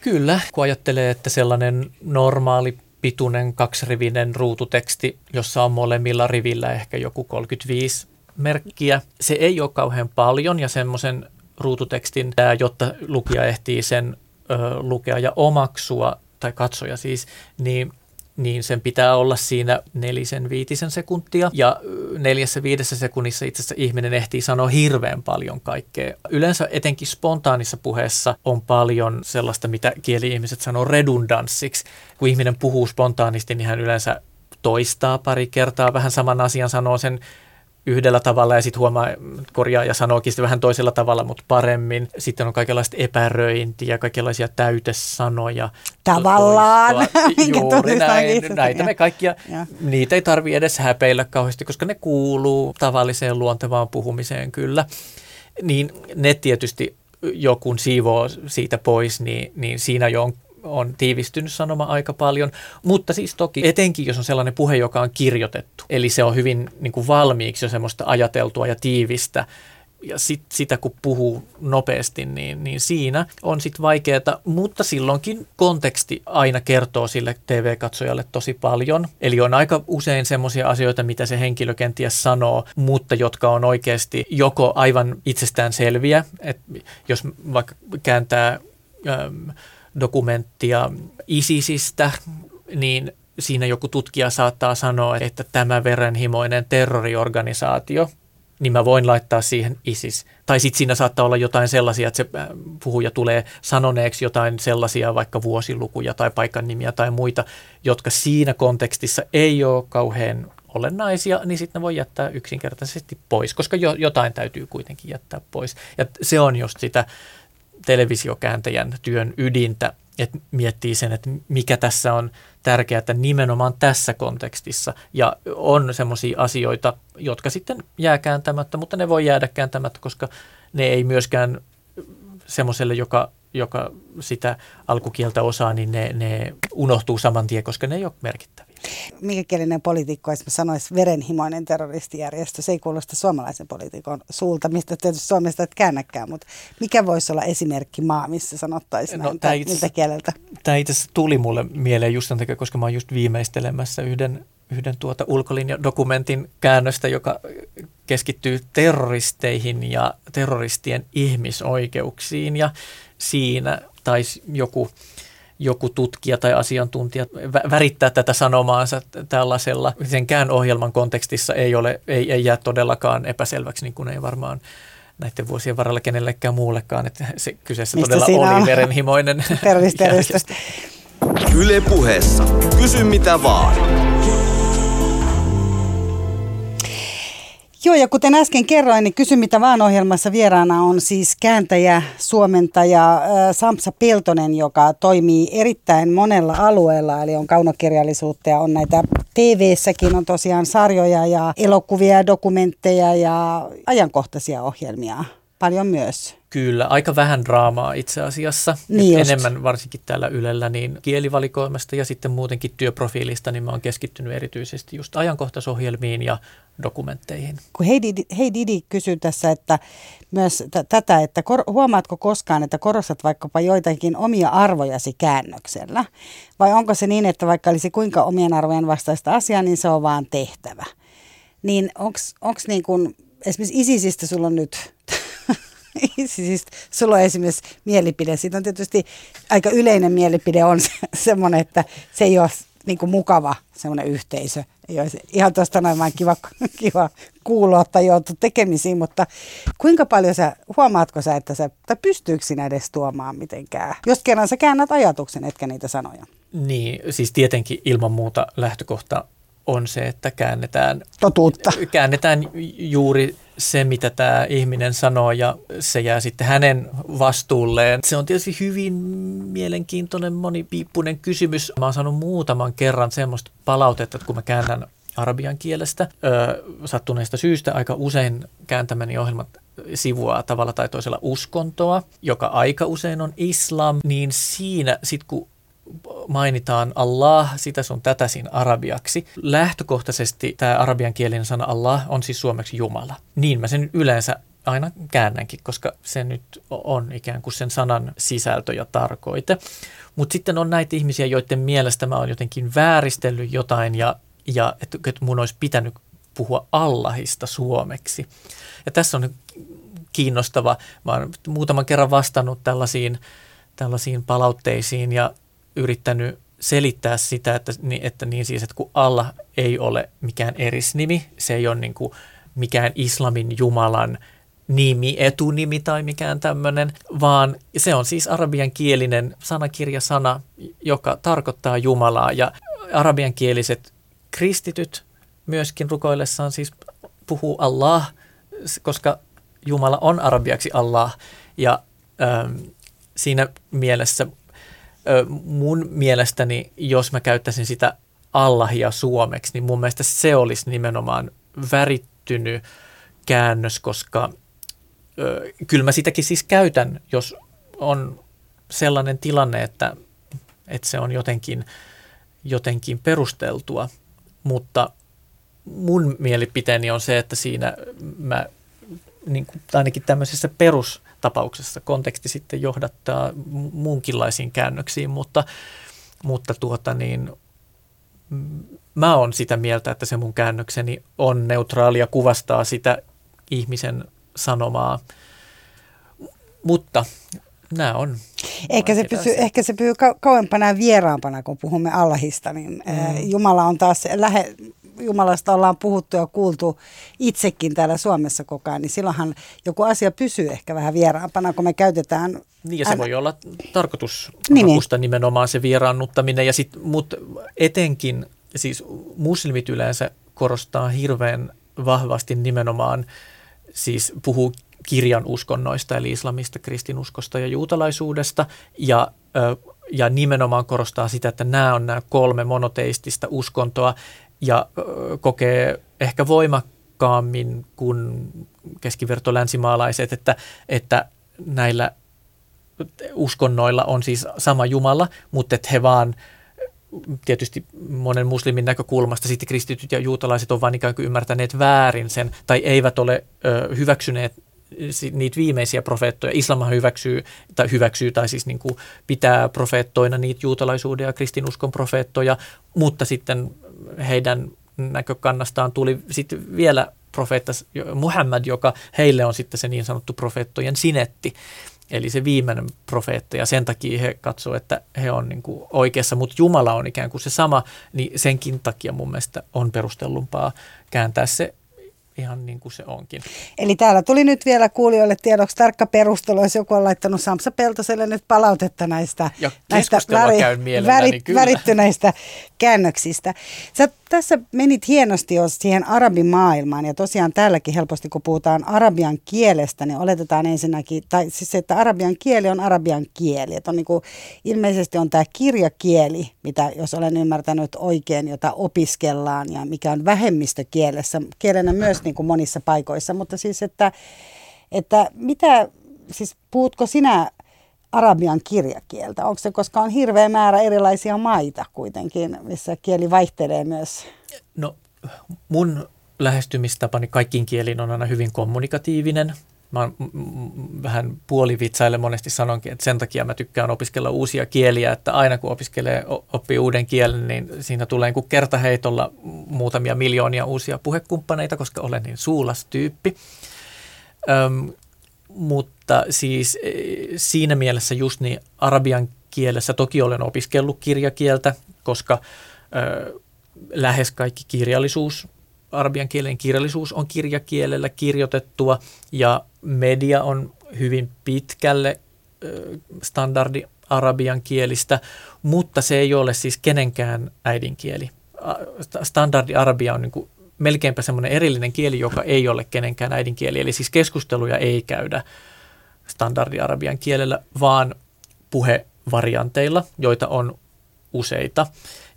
Kyllä, kun ajattelee, että sellainen normaali pituinen kaksirivinen ruututeksti, jossa on molemmilla rivillä ehkä joku 35 merkkiä. Se ei ole kauhean paljon ja semmoisen ruututekstin, jotta lukija ehtii sen ö, lukea ja omaksua, tai katsoja siis, niin niin sen pitää olla siinä nelisen viitisen sekuntia. Ja neljässä viidessä sekunnissa itse asiassa ihminen ehtii sanoa hirveän paljon kaikkea. Yleensä etenkin spontaanissa puheessa on paljon sellaista, mitä kieli-ihmiset sanoo redundanssiksi. Kun ihminen puhuu spontaanisti, niin hän yleensä toistaa pari kertaa vähän saman asian, sanoo sen yhdellä tavalla ja sitten huomaa, korjaa ja sanookin sitten vähän toisella tavalla, mutta paremmin. Sitten on kaikenlaista epäröintiä, kaikenlaisia täytesanoja. Tavallaan. Juuri näin. Näitä me kaikkia, ja. niitä ei tarvi edes häpeillä kauheasti, koska ne kuuluu tavalliseen luontevaan puhumiseen kyllä. Niin ne tietysti joku siivoo siitä pois, niin, niin siinä jo on on tiivistynyt sanoma aika paljon, mutta siis toki etenkin, jos on sellainen puhe, joka on kirjoitettu, eli se on hyvin niin kuin valmiiksi jo semmoista ajateltua ja tiivistä, ja sit, sitä kun puhuu nopeasti, niin, niin siinä on sitten vaikeaa, mutta silloinkin konteksti aina kertoo sille TV-katsojalle tosi paljon. Eli on aika usein semmoisia asioita, mitä se henkilö kenties sanoo, mutta jotka on oikeasti joko aivan itsestään selviä, että jos vaikka kääntää äm, dokumenttia ISISistä, niin siinä joku tutkija saattaa sanoa, että tämä verenhimoinen terroriorganisaatio niin mä voin laittaa siihen ISIS. Tai sitten siinä saattaa olla jotain sellaisia, että se äh, puhuja tulee sanoneeksi jotain sellaisia vaikka vuosilukuja tai paikan nimiä tai muita, jotka siinä kontekstissa ei ole kauhean olennaisia, niin sitten ne voi jättää yksinkertaisesti pois, koska jo, jotain täytyy kuitenkin jättää pois. Ja se on just sitä televisiokääntäjän työn ydintä, että miettii sen, että mikä tässä on tärkeää nimenomaan tässä kontekstissa. Ja on semmoisia asioita, jotka sitten jää kääntämättä, mutta ne voi jäädä kääntämättä, koska ne ei myöskään semmoiselle, joka, joka sitä alkukieltä osaa, niin ne, ne unohtuu saman tien, koska ne ei ole merkittäviä mikä kielinen poliitikko esimerkiksi sanoisi verenhimoinen terroristijärjestö, se ei kuulosta suomalaisen poliitikon suulta, mistä tietysti Suomesta et käännäkään, mutta mikä voisi olla esimerkki maa, missä sanottaisiin no, näin, itse, miltä kieleltä? Tämä itse asiassa tuli mulle mieleen just sen takia, koska mä oon just viimeistelemässä yhden, yhden tuota ulkolinjadokumentin käännöstä, joka keskittyy terroristeihin ja terroristien ihmisoikeuksiin ja siinä taisi joku joku tutkija tai asiantuntija värittää tätä sanomaansa tällaisella. Senkään ohjelman kontekstissa ei, ole, ei, ei jää todellakaan epäselväksi, niin kuin ei varmaan näiden vuosien varrella kenellekään muullekaan, että se kyseessä Mistä todella oli verenhimoinen. Yle puheessa. Kysy mitä vaan. Joo, ja kuten äsken kerroin, niin Kysy mitä vaan ohjelmassa vieraana on siis kääntäjä, suomentaja Samsa Peltonen, joka toimii erittäin monella alueella, eli on kaunokirjallisuutta ja on näitä TV-säkin on tosiaan sarjoja ja elokuvia ja dokumentteja ja ajankohtaisia ohjelmia paljon myös. Kyllä, aika vähän draamaa itse asiassa. Niin enemmän varsinkin täällä Ylellä niin kielivalikoimasta ja sitten muutenkin työprofiilista, niin mä oon keskittynyt erityisesti just ajankohtaisohjelmiin ja dokumentteihin. Kun Heidi, Heidi Didi kysyy tässä, että myös t- tätä, että kor- huomaatko koskaan, että korostat vaikkapa joitakin omia arvojasi käännöksellä? Vai onko se niin, että vaikka olisi kuinka omien arvojen vastaista asiaa, niin se on vaan tehtävä? Niin onko niin kuin, esimerkiksi ISISistä sulla on nyt siis sulla on esimerkiksi mielipide. Siitä on tietysti aika yleinen mielipide on se, semmoinen, että se ei ole niin kuin mukava semmoinen yhteisö. Ei olisi ihan tuosta noin vaan kiva, kiva kuulla tai joutua tekemisiin, mutta kuinka paljon sä, huomaatko sä, että sä, tai pystyykö sinä edes tuomaan mitenkään? Jos kerran sä käännät ajatuksen, etkä niitä sanoja. Niin, siis tietenkin ilman muuta lähtökohta on se, että käännetään, Totuutta. käännetään juuri se, mitä tämä ihminen sanoo ja se jää sitten hänen vastuulleen. Se on tietysti hyvin mielenkiintoinen monipiippunen kysymys. Mä oon saanut muutaman kerran semmoista palautetta, että kun mä käännän arabian kielestä ö, sattuneesta syystä aika usein kääntämäni ohjelmat sivua tavalla tai toisella uskontoa, joka aika usein on islam, niin siinä sitten kun mainitaan Allah, sitä sun tätä siinä arabiaksi. Lähtökohtaisesti tämä arabian kielinen sana Allah on siis suomeksi Jumala. Niin mä sen yleensä aina käännänkin, koska se nyt on ikään kuin sen sanan sisältö ja tarkoite. Mutta sitten on näitä ihmisiä, joiden mielestä mä oon jotenkin vääristellyt jotain ja, ja että et mun olisi pitänyt puhua Allahista suomeksi. Ja tässä on kiinnostava. Mä oon muutaman kerran vastannut tällaisiin, tällaisiin palautteisiin ja yrittänyt selittää sitä, että, että niin siis, että kun Allah ei ole mikään erisnimi, se ei ole niin kuin mikään islamin jumalan nimi, etunimi tai mikään tämmöinen, vaan se on siis arabian kielinen sanakirjasana, joka tarkoittaa Jumalaa. Ja arabian kieliset kristityt myöskin rukoillessaan siis puhuu Allah, koska Jumala on arabiaksi Allah. Ja ähm, siinä mielessä mun mielestäni, jos mä käyttäisin sitä Allahia suomeksi, niin mun mielestä se olisi nimenomaan värittynyt käännös, koska kyllä mä sitäkin siis käytän, jos on sellainen tilanne, että, että se on jotenkin, jotenkin perusteltua, mutta mun mielipiteeni on se, että siinä mä niin kuin, ainakin tämmöisessä perustapauksessa konteksti sitten johdattaa muunkinlaisiin käännöksiin, mutta, mutta tuota niin, mä oon sitä mieltä, että se mun käännökseni on neutraali ja kuvastaa sitä ihmisen sanomaa. Mutta nämä on. Ehkä se, pysyy, ehkä se pysyy kauempana ja vieraampana, kun puhumme Allahista, niin mm. Jumala on taas lähe, Jumalasta ollaan puhuttu ja kuultu itsekin täällä Suomessa koko ajan, niin silloinhan joku asia pysyy ehkä vähän vieraampana, kun me käytetään... Niin ja se än... voi olla tarkoitus niin, niin. nimenomaan se vieraannuttaminen, ja sit, mutta etenkin siis muslimit yleensä korostaa hirveän vahvasti nimenomaan, siis puhuu kirjan uskonnoista, eli islamista, kristinuskosta ja juutalaisuudesta, ja, ja nimenomaan korostaa sitä, että nämä on nämä kolme monoteistista uskontoa, ja kokee ehkä voimakkaammin kuin keskiverto länsimaalaiset, että, että näillä uskonnoilla on siis sama Jumala, mutta että he vaan tietysti monen muslimin näkökulmasta sitten kristityt ja juutalaiset on vain ikään kuin ymmärtäneet väärin sen tai eivät ole ö, hyväksyneet niitä viimeisiä profeettoja. Islam hyväksyy tai, hyväksyy, tai siis niin kuin pitää profeettoina niitä juutalaisuuden ja kristinuskon profeettoja, mutta sitten heidän näkökannastaan tuli sitten vielä profeetta Muhammad, joka heille on sitten se niin sanottu profeettojen sinetti, eli se viimeinen profeetta, ja sen takia he katsoo, että he on niin kuin oikeassa, mutta Jumala on ikään kuin se sama, niin senkin takia mun mielestä on perustellumpaa kääntää se ihan niin kuin se onkin. Eli täällä tuli nyt vielä kuulijoille tiedoksi tarkka perustelu, jos joku on laittanut Samsa Peltoselle nyt palautetta näistä, näistä väri, väri, värittyneistä käännöksistä. Sä tässä menit hienosti jo siihen arabimaailmaan ja tosiaan täälläkin helposti kun puhutaan arabian kielestä, niin oletetaan ensinnäkin, tai siis että arabian kieli on arabian kieli. Että on niin kuin, ilmeisesti on tämä kirjakieli, mitä jos olen ymmärtänyt oikein, jota opiskellaan ja mikä on vähemmistökielessä, kielenä myös niin kuin monissa paikoissa, mutta siis että, että mitä, siis puhutko sinä arabian kirjakieltä? Onko se, koska on hirveä määrä erilaisia maita kuitenkin, missä kieli vaihtelee myös? No mun lähestymistapani kaikkiin kieliin on aina hyvin kommunikatiivinen. Mä oon vähän puolivitsaille monesti sanonkin, että sen takia mä tykkään opiskella uusia kieliä, että aina kun opiskelee, oppii uuden kielen, niin siinä tulee niin kertaheitolla muutamia miljoonia uusia puhekumppaneita, koska olen niin suulas tyyppi. Mutta siis e, siinä mielessä just niin arabian kielessä toki olen opiskellut kirjakieltä, koska ö, lähes kaikki kirjallisuus, arabian kielen kirjallisuus on kirjakielellä kirjoitettua ja media on hyvin pitkälle ö, standardi arabian kielistä, mutta se ei ole siis kenenkään äidinkieli. Standardi arabia on niin melkeinpä semmoinen erillinen kieli, joka ei ole kenenkään äidinkieli. Eli siis keskusteluja ei käydä standardiarabian kielellä, vaan puhevarianteilla, joita on useita.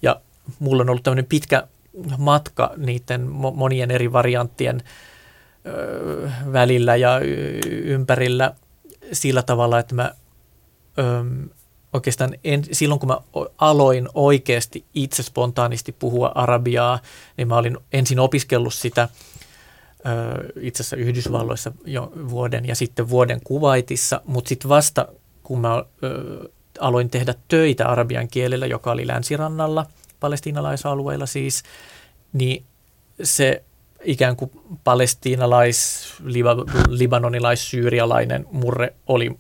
Ja mulla on ollut tämmöinen pitkä matka niiden monien eri varianttien välillä ja ympärillä sillä tavalla, että mä oikeastaan en, silloin kun mä aloin oikeasti itse spontaanisti puhua arabiaa, niin mä olin ensin opiskellut sitä itse asiassa Yhdysvalloissa jo vuoden ja sitten vuoden Kuwaitissa, mutta sitten vasta kun mä aloin tehdä töitä arabian kielellä, joka oli länsirannalla, palestiinalaisalueilla siis, niin se ikään kuin palestiinalais, libanonilais, syyrialainen murre oli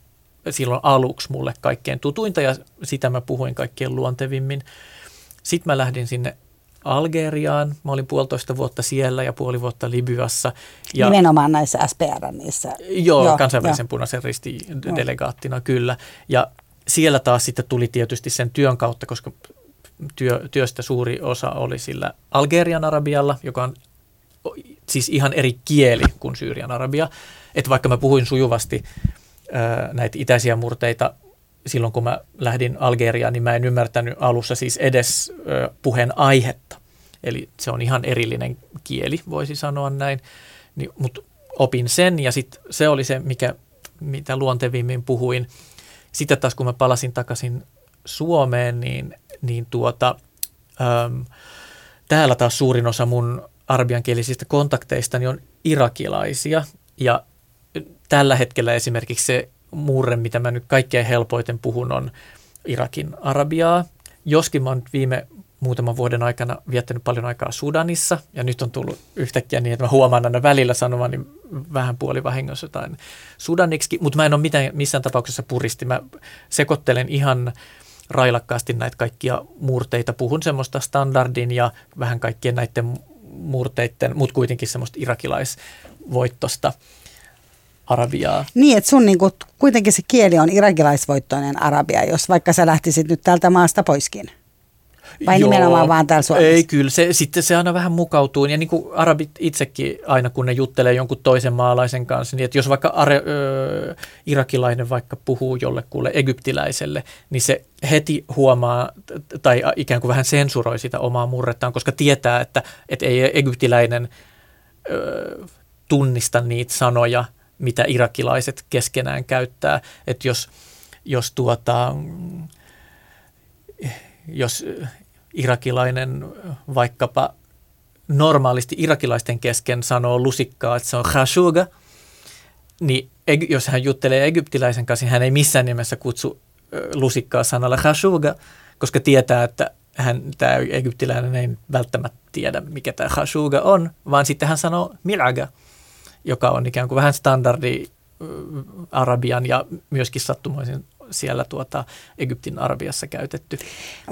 silloin aluksi mulle kaikkein tutuinta ja sitä mä puhuin kaikkein luontevimmin. Sitten mä lähdin sinne Algeriaan. Mä olin puolitoista vuotta siellä ja puoli vuotta Libyassa. Ja, Nimenomaan näissä SPR niissä. Joo, joo kansainvälisen jo. punaisen ristin delegaattina kyllä. Ja siellä taas sitten tuli tietysti sen työn kautta, koska työ, työstä suuri osa oli sillä Algerian arabialla, joka on siis ihan eri kieli kuin Syyrian arabia. Että vaikka mä puhuin sujuvasti näitä itäisiä murteita silloin, kun mä lähdin Algeriaan, niin mä en ymmärtänyt alussa siis edes puheen aihetta. Eli se on ihan erillinen kieli, voisi sanoa näin. Niin, Mutta opin sen ja sit se oli se, mikä, mitä luontevimmin puhuin. Sitten taas kun mä palasin takaisin Suomeen, niin, niin tuota, äm, täällä taas suurin osa mun arabiankielisistä kontakteista on irakilaisia. Ja tällä hetkellä esimerkiksi se murre, mitä mä nyt kaikkein helpoiten puhun, on Irakin arabiaa. Joskin mä oon viime muutaman vuoden aikana viettänyt paljon aikaa Sudanissa, ja nyt on tullut yhtäkkiä niin, että mä huomaan aina välillä sanomaan niin vähän puolivahingossa jotain sudaniksi, mutta mä en ole mitään, missään tapauksessa puristi. Mä sekoittelen ihan railakkaasti näitä kaikkia murteita. Puhun semmoista standardin ja vähän kaikkien näiden murteiden, mutta kuitenkin semmoista irakilaisvoittosta arabiaa. Niin, että sun niinku, kuitenkin se kieli on irakilaisvoittoinen arabia, jos vaikka sä lähtisit nyt tältä maasta poiskin. Vai Joo, nimenomaan vaan täällä Suomessa? Ei, kyllä. Se, sitten se aina vähän mukautuu. Ja niin kuin arabit itsekin aina, kun ne juttelee jonkun toisen maalaisen kanssa, niin että jos vaikka are, ö, irakilainen vaikka puhuu jollekulle egyptiläiselle, niin se heti huomaa tai ikään kuin vähän sensuroi sitä omaa murrettaan, koska tietää, että, että ei egyptiläinen ö, tunnista niitä sanoja, mitä irakilaiset keskenään käyttää. Että jos, jos tuota, jos irakilainen vaikkapa normaalisti irakilaisten kesken sanoo lusikkaa, että se on khashuga, niin jos hän juttelee egyptiläisen kanssa, niin hän ei missään nimessä kutsu lusikkaa sanalla khashuga, koska tietää, että hän, tämä egyptiläinen ei välttämättä tiedä, mikä tämä khashuga on, vaan sitten hän sanoo milaga, joka on ikään kuin vähän standardi arabian ja myöskin sattumoisin siellä tuota Egyptin Arabiassa käytetty.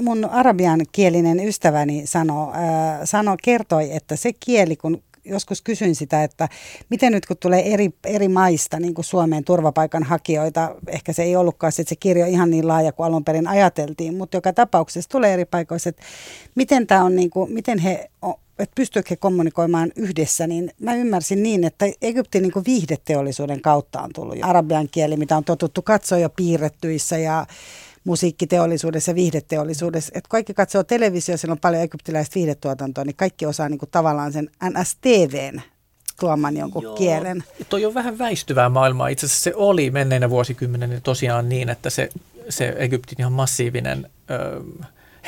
Mun arabian kielinen ystäväni sano, äh, sano, kertoi, että se kieli, kun joskus kysyin sitä, että miten nyt kun tulee eri, eri maista niin kuin Suomeen turvapaikanhakijoita, ehkä se ei ollutkaan että se kirjo ihan niin laaja kuin alun perin ajateltiin, mutta joka tapauksessa tulee eri paikoissa, että miten, tämä on, niin kuin, miten he että pystyykö he kommunikoimaan yhdessä, niin mä ymmärsin niin, että Egyptin niin viihdeteollisuuden kautta on tullut arabian kieli, mitä on totuttu katsoa jo piirrettyissä ja musiikkiteollisuudessa ja viihdeteollisuudessa. Että kaikki katsoo televisio, siellä on paljon egyptiläistä viihdetuotantoa, niin kaikki osaa niin kuin tavallaan sen NSTVn tuoman jonkun Joo. kielen. Toi on vähän väistyvää maailmaa. Itse asiassa se oli menneinä vuosikymmeninä tosiaan niin, että se, se Egyptin ihan massiivinen... Öö,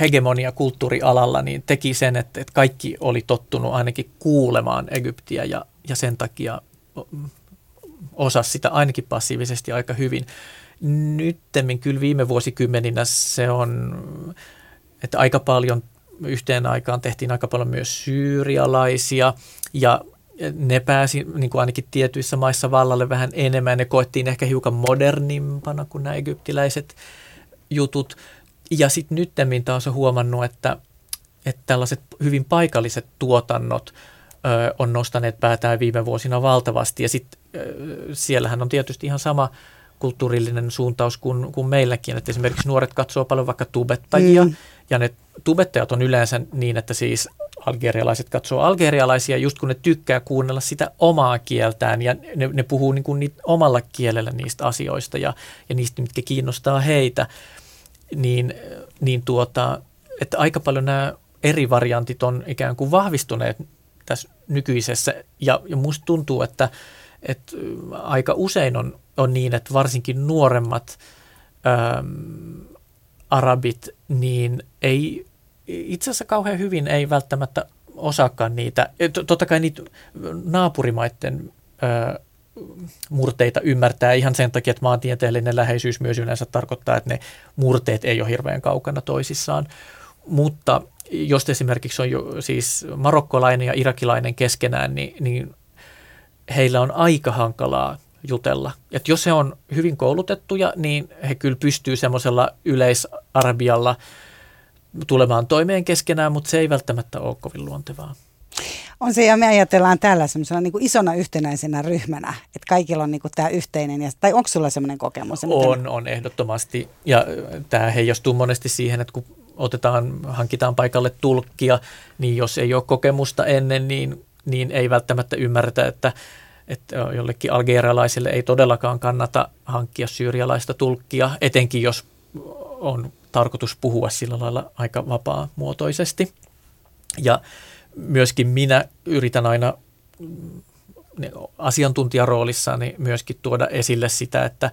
hegemonia kulttuurialalla, niin teki sen, että, että kaikki oli tottunut ainakin kuulemaan Egyptiä ja, ja sen takia osasi sitä ainakin passiivisesti aika hyvin. Nyttemmin kyllä viime vuosikymmeninä se on, että aika paljon yhteen aikaan tehtiin aika paljon myös syyrialaisia ja ne pääsi niin kuin ainakin tietyissä maissa vallalle vähän enemmän. Ne koettiin ehkä hiukan modernimpana kuin nämä egyptiläiset jutut. Ja sitten nyttemmin taas on huomannut, että, että tällaiset hyvin paikalliset tuotannot ö, on nostaneet päätään viime vuosina valtavasti. Ja sitten siellähän on tietysti ihan sama kulttuurillinen suuntaus kuin, kuin meilläkin. Että esimerkiksi nuoret katsoo paljon vaikka tubettajia, mm. ja ne tubettajat on yleensä niin, että siis algerialaiset katsoo algerialaisia, just kun ne tykkää kuunnella sitä omaa kieltään, ja ne, ne puhuu niin kuin niitä omalla kielellä niistä asioista, ja, ja niistä, mitkä kiinnostaa heitä niin, niin tuota, että aika paljon nämä eri variantit on ikään kuin vahvistuneet tässä nykyisessä. Ja, ja musta tuntuu, että, että aika usein on, on niin, että varsinkin nuoremmat äm, arabit, niin ei itse asiassa kauhean hyvin ei välttämättä osaakaan niitä. Totta kai niitä naapurimaiden ää, murteita ymmärtää ihan sen takia, että maantieteellinen läheisyys myös yleensä tarkoittaa, että ne murteet ei ole hirveän kaukana toisissaan. Mutta jos esimerkiksi on jo siis marokkolainen ja irakilainen keskenään, niin, niin heillä on aika hankalaa jutella. Et jos he on hyvin koulutettuja, niin he kyllä pystyy semmoisella yleisarabialla tulemaan toimeen keskenään, mutta se ei välttämättä ole kovin luontevaa. On se, ja me ajatellaan tällä semmoisena niin kuin isona yhtenäisenä ryhmänä, että kaikilla on niin kuin tämä yhteinen, ja, tai onko sulla semmoinen kokemus? On, on ehdottomasti, ja tämä heijastuu monesti siihen, että kun otetaan, hankitaan paikalle tulkkia, niin jos ei ole kokemusta ennen, niin, niin ei välttämättä ymmärretä, että, että jollekin algerialaiselle ei todellakaan kannata hankkia syyrialaista tulkkia, etenkin jos on tarkoitus puhua sillä lailla aika vapaa-muotoisesti. Ja myöskin minä yritän aina asiantuntijaroolissani myöskin tuoda esille sitä, että,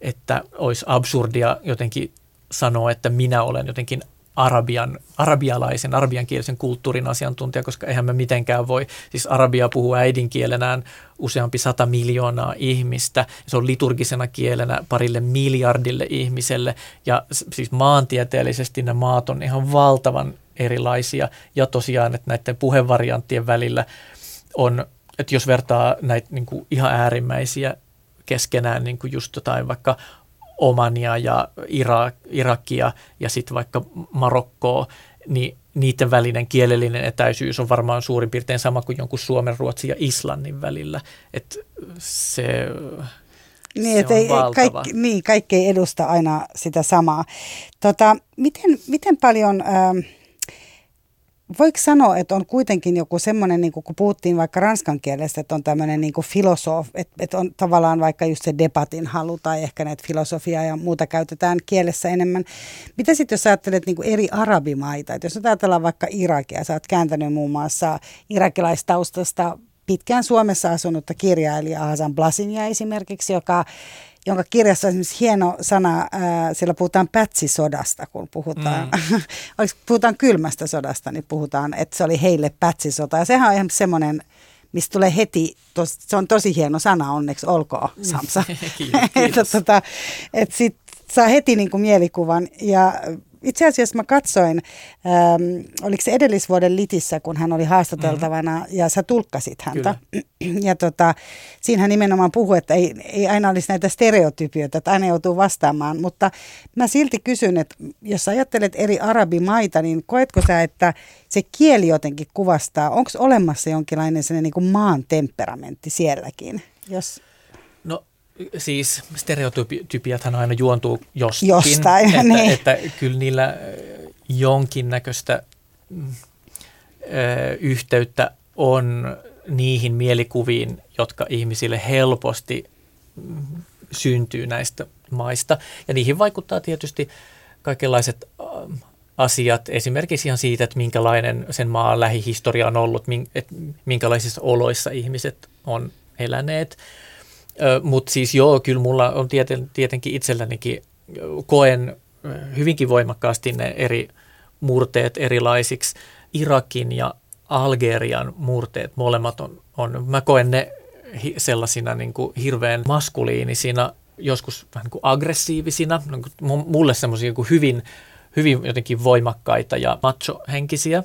että olisi absurdia jotenkin sanoa, että minä olen jotenkin arabian, arabialaisen, arabiankielisen kulttuurin asiantuntija, koska eihän me mitenkään voi, siis arabia puhuu äidinkielenään useampi sata miljoonaa ihmistä, se on liturgisena kielenä parille miljardille ihmiselle, ja siis maantieteellisesti nämä maat on ihan valtavan erilaisia, ja tosiaan, että näiden puhevarianttien välillä on, että jos vertaa näitä niin kuin ihan äärimmäisiä keskenään, niin kuin just jotain vaikka Omania ja Irak, Irakia ja sitten vaikka Marokkoa, niin niiden välinen kielellinen etäisyys on varmaan suurin piirtein sama kuin jonkun Suomen, Ruotsin ja Islannin välillä. Et se, niin, se on ei, kaikki, niin, kaikki ei edusta aina sitä samaa. Tota, miten, miten paljon... Äh, voiko sanoa, että on kuitenkin joku semmoinen, niin kun puhuttiin vaikka ranskan kielestä, että on tämmöinen niin filosof, että, että on tavallaan vaikka just se debatin halu tai ehkä näitä filosofiaa ja muuta käytetään kielessä enemmän. Mitä sitten jos ajattelet niin eri arabimaita, että jos ajatellaan vaikka Irakia, sä oot kääntänyt muun muassa irakilaistaustasta pitkään Suomessa asunutta kirjailija Hasan Blasinia esimerkiksi, joka jonka kirjassa on esimerkiksi hieno sana, ää, siellä puhutaan pätsisodasta, kun puhutaan, mm. puhutaan kylmästä sodasta, niin puhutaan, että se oli heille pätsisota. Ja sehän on ihan semmoinen, mistä tulee heti, tos, se on tosi hieno sana, onneksi olkoon Samsa. että tota, et sit saa heti niin kuin mielikuvan ja itse asiassa mä katsoin, ähm, oliko se edellisvuoden Litissä, kun hän oli haastateltavana mm-hmm. ja sä tulkkasit häntä. Kyllä. Ja tota, siinä hän nimenomaan puhui, että ei, ei aina olisi näitä stereotypioita, että aina joutuu vastaamaan. Mutta mä silti kysyn, että jos ajattelet eri arabimaita, niin koetko sä, että se kieli jotenkin kuvastaa, onko olemassa jonkinlainen sellainen niin kuin maan temperamentti sielläkin? Jos siis stereotypiathan aina juontuu jostakin. Jostain, että, niin. että kyllä niillä jonkinnäköistä yhteyttä on niihin mielikuviin, jotka ihmisille helposti mm, syntyy näistä maista. Ja niihin vaikuttaa tietysti kaikenlaiset asiat, esimerkiksi ihan siitä, että minkälainen sen maan lähihistoria on ollut, että minkälaisissa oloissa ihmiset on eläneet. Mutta siis joo, kyllä mulla on tieten, tietenkin itsellänikin, koen hyvinkin voimakkaasti ne eri murteet erilaisiksi. Irakin ja Algerian murteet, molemmat on, on mä koen ne sellaisina niin kuin hirveän maskuliinisina, joskus vähän niin kuin aggressiivisina, niin kuin mulle semmoisia niin hyvin, hyvin jotenkin voimakkaita ja macho-henkisiä,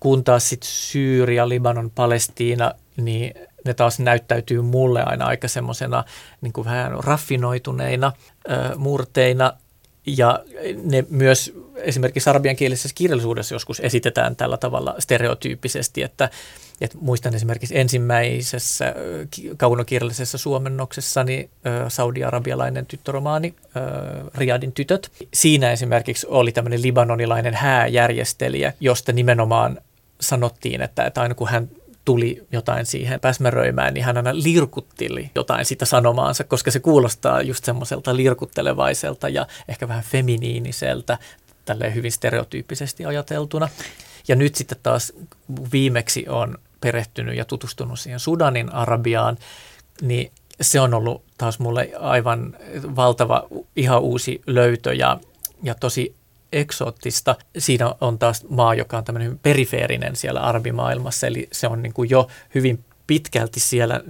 kun taas sitten Syyria, Libanon, Palestiina, niin ne taas näyttäytyy mulle aina aika semmoisena niin kuin vähän raffinoituneina ö, murteina. Ja ne myös esimerkiksi arabiankielisessä kirjallisuudessa joskus esitetään tällä tavalla stereotyyppisesti, että, että muistan esimerkiksi ensimmäisessä kaunokirjallisessa suomennoksessani saudi-arabialainen tyttöromaani Riadin tytöt. Siinä esimerkiksi oli tämmöinen libanonilainen hääjärjestelijä, josta nimenomaan sanottiin, että, että aina kun hän tuli jotain siihen päsmäröimään, niin hän aina lirkutteli jotain sitä sanomaansa, koska se kuulostaa just semmoiselta lirkuttelevaiselta ja ehkä vähän feminiiniseltä, tälleen hyvin stereotyyppisesti ajateltuna. Ja nyt sitten taas viimeksi on perehtynyt ja tutustunut siihen Sudanin Arabiaan, niin se on ollut taas mulle aivan valtava, ihan uusi löytö ja, ja tosi eksoottista. Siinä on taas maa, joka on tämmöinen perifeerinen siellä arabimaailmassa, eli se on niin kuin jo hyvin pitkälti siellä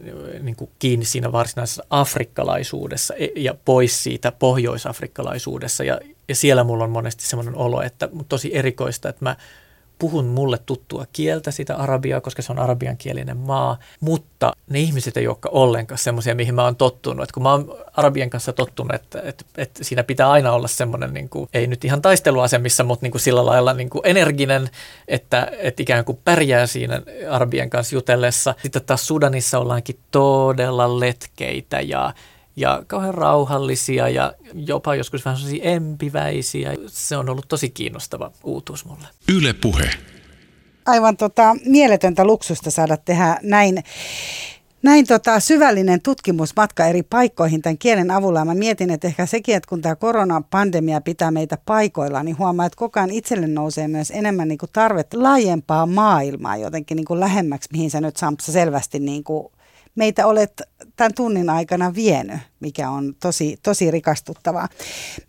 niin kuin kiinni siinä varsinaisessa afrikkalaisuudessa e, ja pois siitä pohjoisafrikkalaisuudessa. Ja, ja siellä mulla on monesti semmoinen olo, että tosi erikoista, että mä puhun mulle tuttua kieltä, sitä arabiaa, koska se on arabiankielinen maa, mutta ne ihmiset ei olekaan ollenkaan semmoisia, mihin mä oon tottunut. Et kun mä oon arabian kanssa tottunut, että, että, että siinä pitää aina olla semmoinen, niin kuin, ei nyt ihan taisteluasemissa, mutta niin kuin sillä lailla niin kuin energinen, että, että ikään kuin pärjää siinä arabian kanssa jutellessa. Sitten taas Sudanissa ollaankin todella letkeitä ja ja kauhean rauhallisia ja jopa joskus vähän sellaisia empiväisiä. Se on ollut tosi kiinnostava uutuus mulle. Yle Puhe. Aivan tota, mieletöntä luksusta saada tehdä näin näin tota, syvällinen tutkimusmatka eri paikkoihin tämän kielen avulla. Mä mietin, että ehkä sekin, että kun tämä koronapandemia pitää meitä paikoilla, niin huomaa, että koko ajan itselle nousee myös enemmän niin kuin tarvet laajempaa maailmaa jotenkin niin kuin lähemmäksi, mihin sä nyt Sampsa selvästi niin kuin meitä olet tämän tunnin aikana vienyt, mikä on tosi, tosi rikastuttavaa.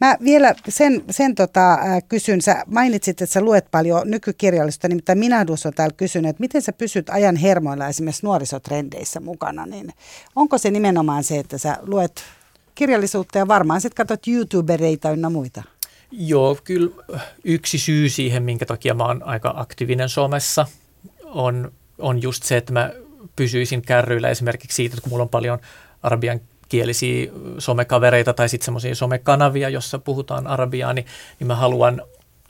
Mä vielä sen, sen tota, kysyn, sä mainitsit, että sä luet paljon nykykirjallisuutta, nimittäin Minahdus on täällä kysynyt, että miten sä pysyt ajan hermoilla esimerkiksi nuorisotrendeissä mukana, niin onko se nimenomaan se, että sä luet kirjallisuutta ja varmaan sitten katsot YouTubereita ynnä muita? Joo, kyllä yksi syy siihen, minkä takia mä oon aika aktiivinen somessa, on, on just se, että mä pysyisin kärryillä esimerkiksi siitä, että kun mulla on paljon arabian kielisiä somekavereita tai sitten semmoisia somekanavia, jossa puhutaan arabiaa, niin, niin mä haluan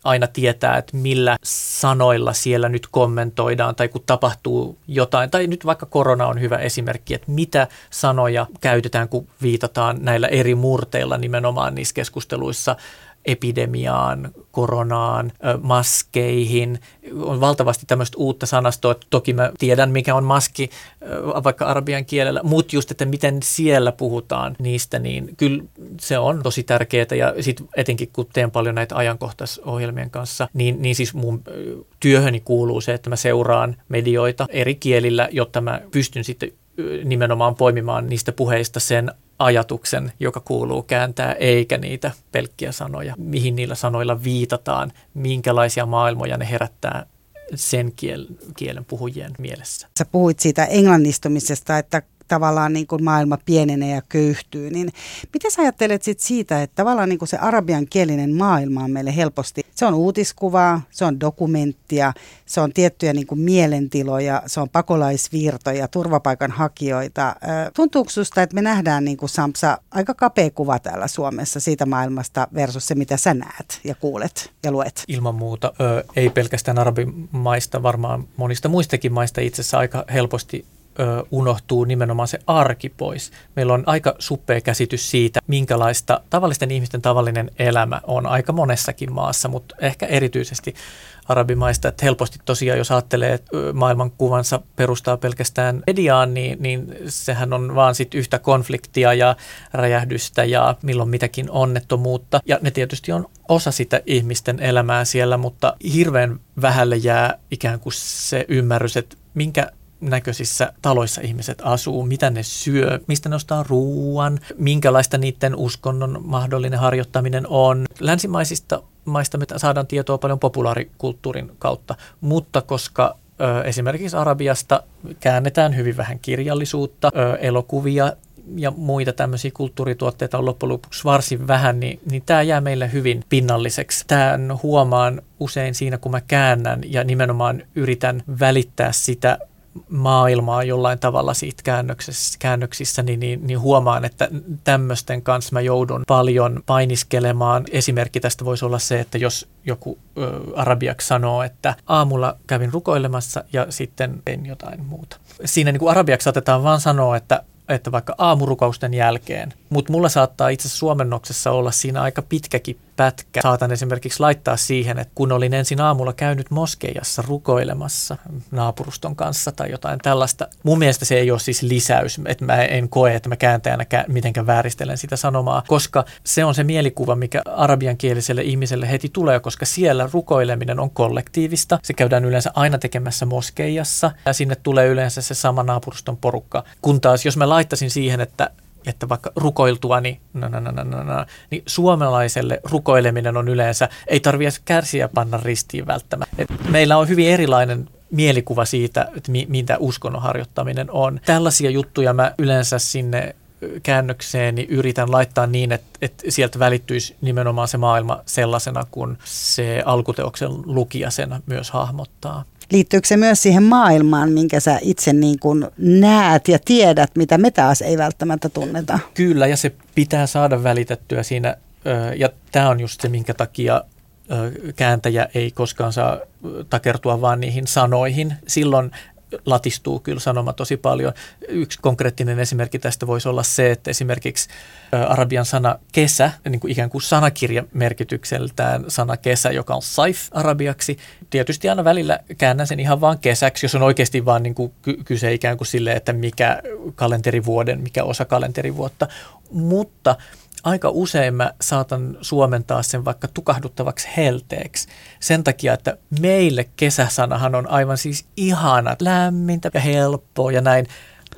aina tietää, että millä sanoilla siellä nyt kommentoidaan tai kun tapahtuu jotain. Tai nyt vaikka korona on hyvä esimerkki, että mitä sanoja käytetään, kun viitataan näillä eri murteilla nimenomaan niissä keskusteluissa epidemiaan, koronaan, maskeihin. On valtavasti tämmöistä uutta sanastoa. Toki mä tiedän, mikä on maski vaikka arabian kielellä, mutta just, että miten siellä puhutaan niistä, niin kyllä se on tosi tärkeää. Ja sitten etenkin, kun teen paljon näitä ajankohtaisohjelmien kanssa, niin, niin siis mun työhöni kuuluu se, että mä seuraan medioita eri kielillä, jotta mä pystyn sitten nimenomaan poimimaan niistä puheista sen ajatuksen, joka kuuluu kääntää, eikä niitä pelkkiä sanoja, mihin niillä sanoilla viitataan, minkälaisia maailmoja ne herättää sen kielen puhujien mielessä. Sä puhuit siitä englannistumisesta, että tavallaan niin kuin maailma pienenee ja köyhtyy, niin miten sä ajattelet sit siitä, että tavallaan niin kuin se arabian kielinen maailma on meille helposti, se on uutiskuvaa, se on dokumenttia, se on tiettyjä niin kuin mielentiloja, se on pakolaisvirtoja, turvapaikanhakijoita. Tuntuuko susta, että me nähdään niin kuin Samsa aika kapea kuva täällä Suomessa siitä maailmasta versus se, mitä sä näet ja kuulet ja luet? Ilman muuta. Ö, ei pelkästään arabimaista, varmaan monista muistakin maista itse asiassa aika helposti unohtuu nimenomaan se arki pois. Meillä on aika suppea käsitys siitä, minkälaista tavallisten ihmisten tavallinen elämä on aika monessakin maassa, mutta ehkä erityisesti arabimaista, että helposti tosiaan, jos ajattelee, maailmankuvansa perustaa pelkästään mediaan, niin, niin sehän on vaan sit yhtä konfliktia ja räjähdystä ja milloin mitäkin onnettomuutta. Ja ne tietysti on osa sitä ihmisten elämää siellä, mutta hirveän vähälle jää ikään kuin se ymmärrys, että minkä näköisissä taloissa ihmiset asuu, mitä ne syö, mistä ne ostaa ruoan, minkälaista niiden uskonnon mahdollinen harjoittaminen on. Länsimaisista maista me saadaan tietoa paljon populaarikulttuurin kautta, mutta koska ö, esimerkiksi Arabiasta käännetään hyvin vähän kirjallisuutta, ö, elokuvia ja muita tämmöisiä kulttuurituotteita on loppujen lopuksi varsin vähän, niin, niin tämä jää meille hyvin pinnalliseksi. Tämän huomaan usein siinä, kun mä käännän ja nimenomaan yritän välittää sitä maailmaa jollain tavalla siitä käännöksissä, käännöksissä niin, niin, niin huomaan, että tämmöisten kanssa mä joudun paljon painiskelemaan. Esimerkki tästä voisi olla se, että jos joku ö, arabiaksi sanoo, että aamulla kävin rukoilemassa ja sitten tein jotain muuta. Siinä niin kuin arabiaksi saatetaan vaan sanoa, että että vaikka aamurukausten jälkeen, mutta mulla saattaa itse suomennoksessa olla siinä aika pitkäkin pätkä. Saatan esimerkiksi laittaa siihen, että kun olin ensin aamulla käynyt moskeijassa rukoilemassa naapuruston kanssa tai jotain tällaista. Mun mielestä se ei ole siis lisäys, että mä en koe, että mä kääntäjänä mitenkään vääristelen sitä sanomaa, koska se on se mielikuva, mikä arabiankieliselle ihmiselle heti tulee, koska siellä rukoileminen on kollektiivista. Se käydään yleensä aina tekemässä moskeijassa ja sinne tulee yleensä se sama naapuruston porukka. Kun taas jos mä laittaisin siihen, että että vaikka rukoiltua, niin, na, na, na, na, na, niin suomalaiselle rukoileminen on yleensä, ei tarvitse kärsiä panna ristiin välttämättä. Et meillä on hyvin erilainen mielikuva siitä, että mi, mitä uskonnon harjoittaminen on. Tällaisia juttuja mä yleensä sinne käännökseen niin yritän laittaa niin, että, että sieltä välittyisi nimenomaan se maailma sellaisena, kun se alkuteoksen lukija sen myös hahmottaa. Liittyykö se myös siihen maailmaan, minkä sä itse niin kuin näet ja tiedät, mitä me taas ei välttämättä tunneta? Kyllä, ja se pitää saada välitettyä siinä, ja tämä on just se, minkä takia kääntäjä ei koskaan saa takertua vaan niihin sanoihin. Silloin latistuu kyllä sanoma tosi paljon. Yksi konkreettinen esimerkki tästä voisi olla se, että esimerkiksi arabian sana kesä, niin kuin ikään kuin sanakirjamerkitykseltään sana kesä, joka on saif arabiaksi. Tietysti aina välillä käännän sen ihan vaan kesäksi, jos on oikeasti vaan niin kuin kyse ikään kuin sille, että mikä kalenterivuoden, mikä osa kalenterivuotta. Mutta aika usein mä saatan suomentaa sen vaikka tukahduttavaksi helteeksi. Sen takia, että meille kesäsanahan on aivan siis ihana, lämmintä ja helppoa ja näin.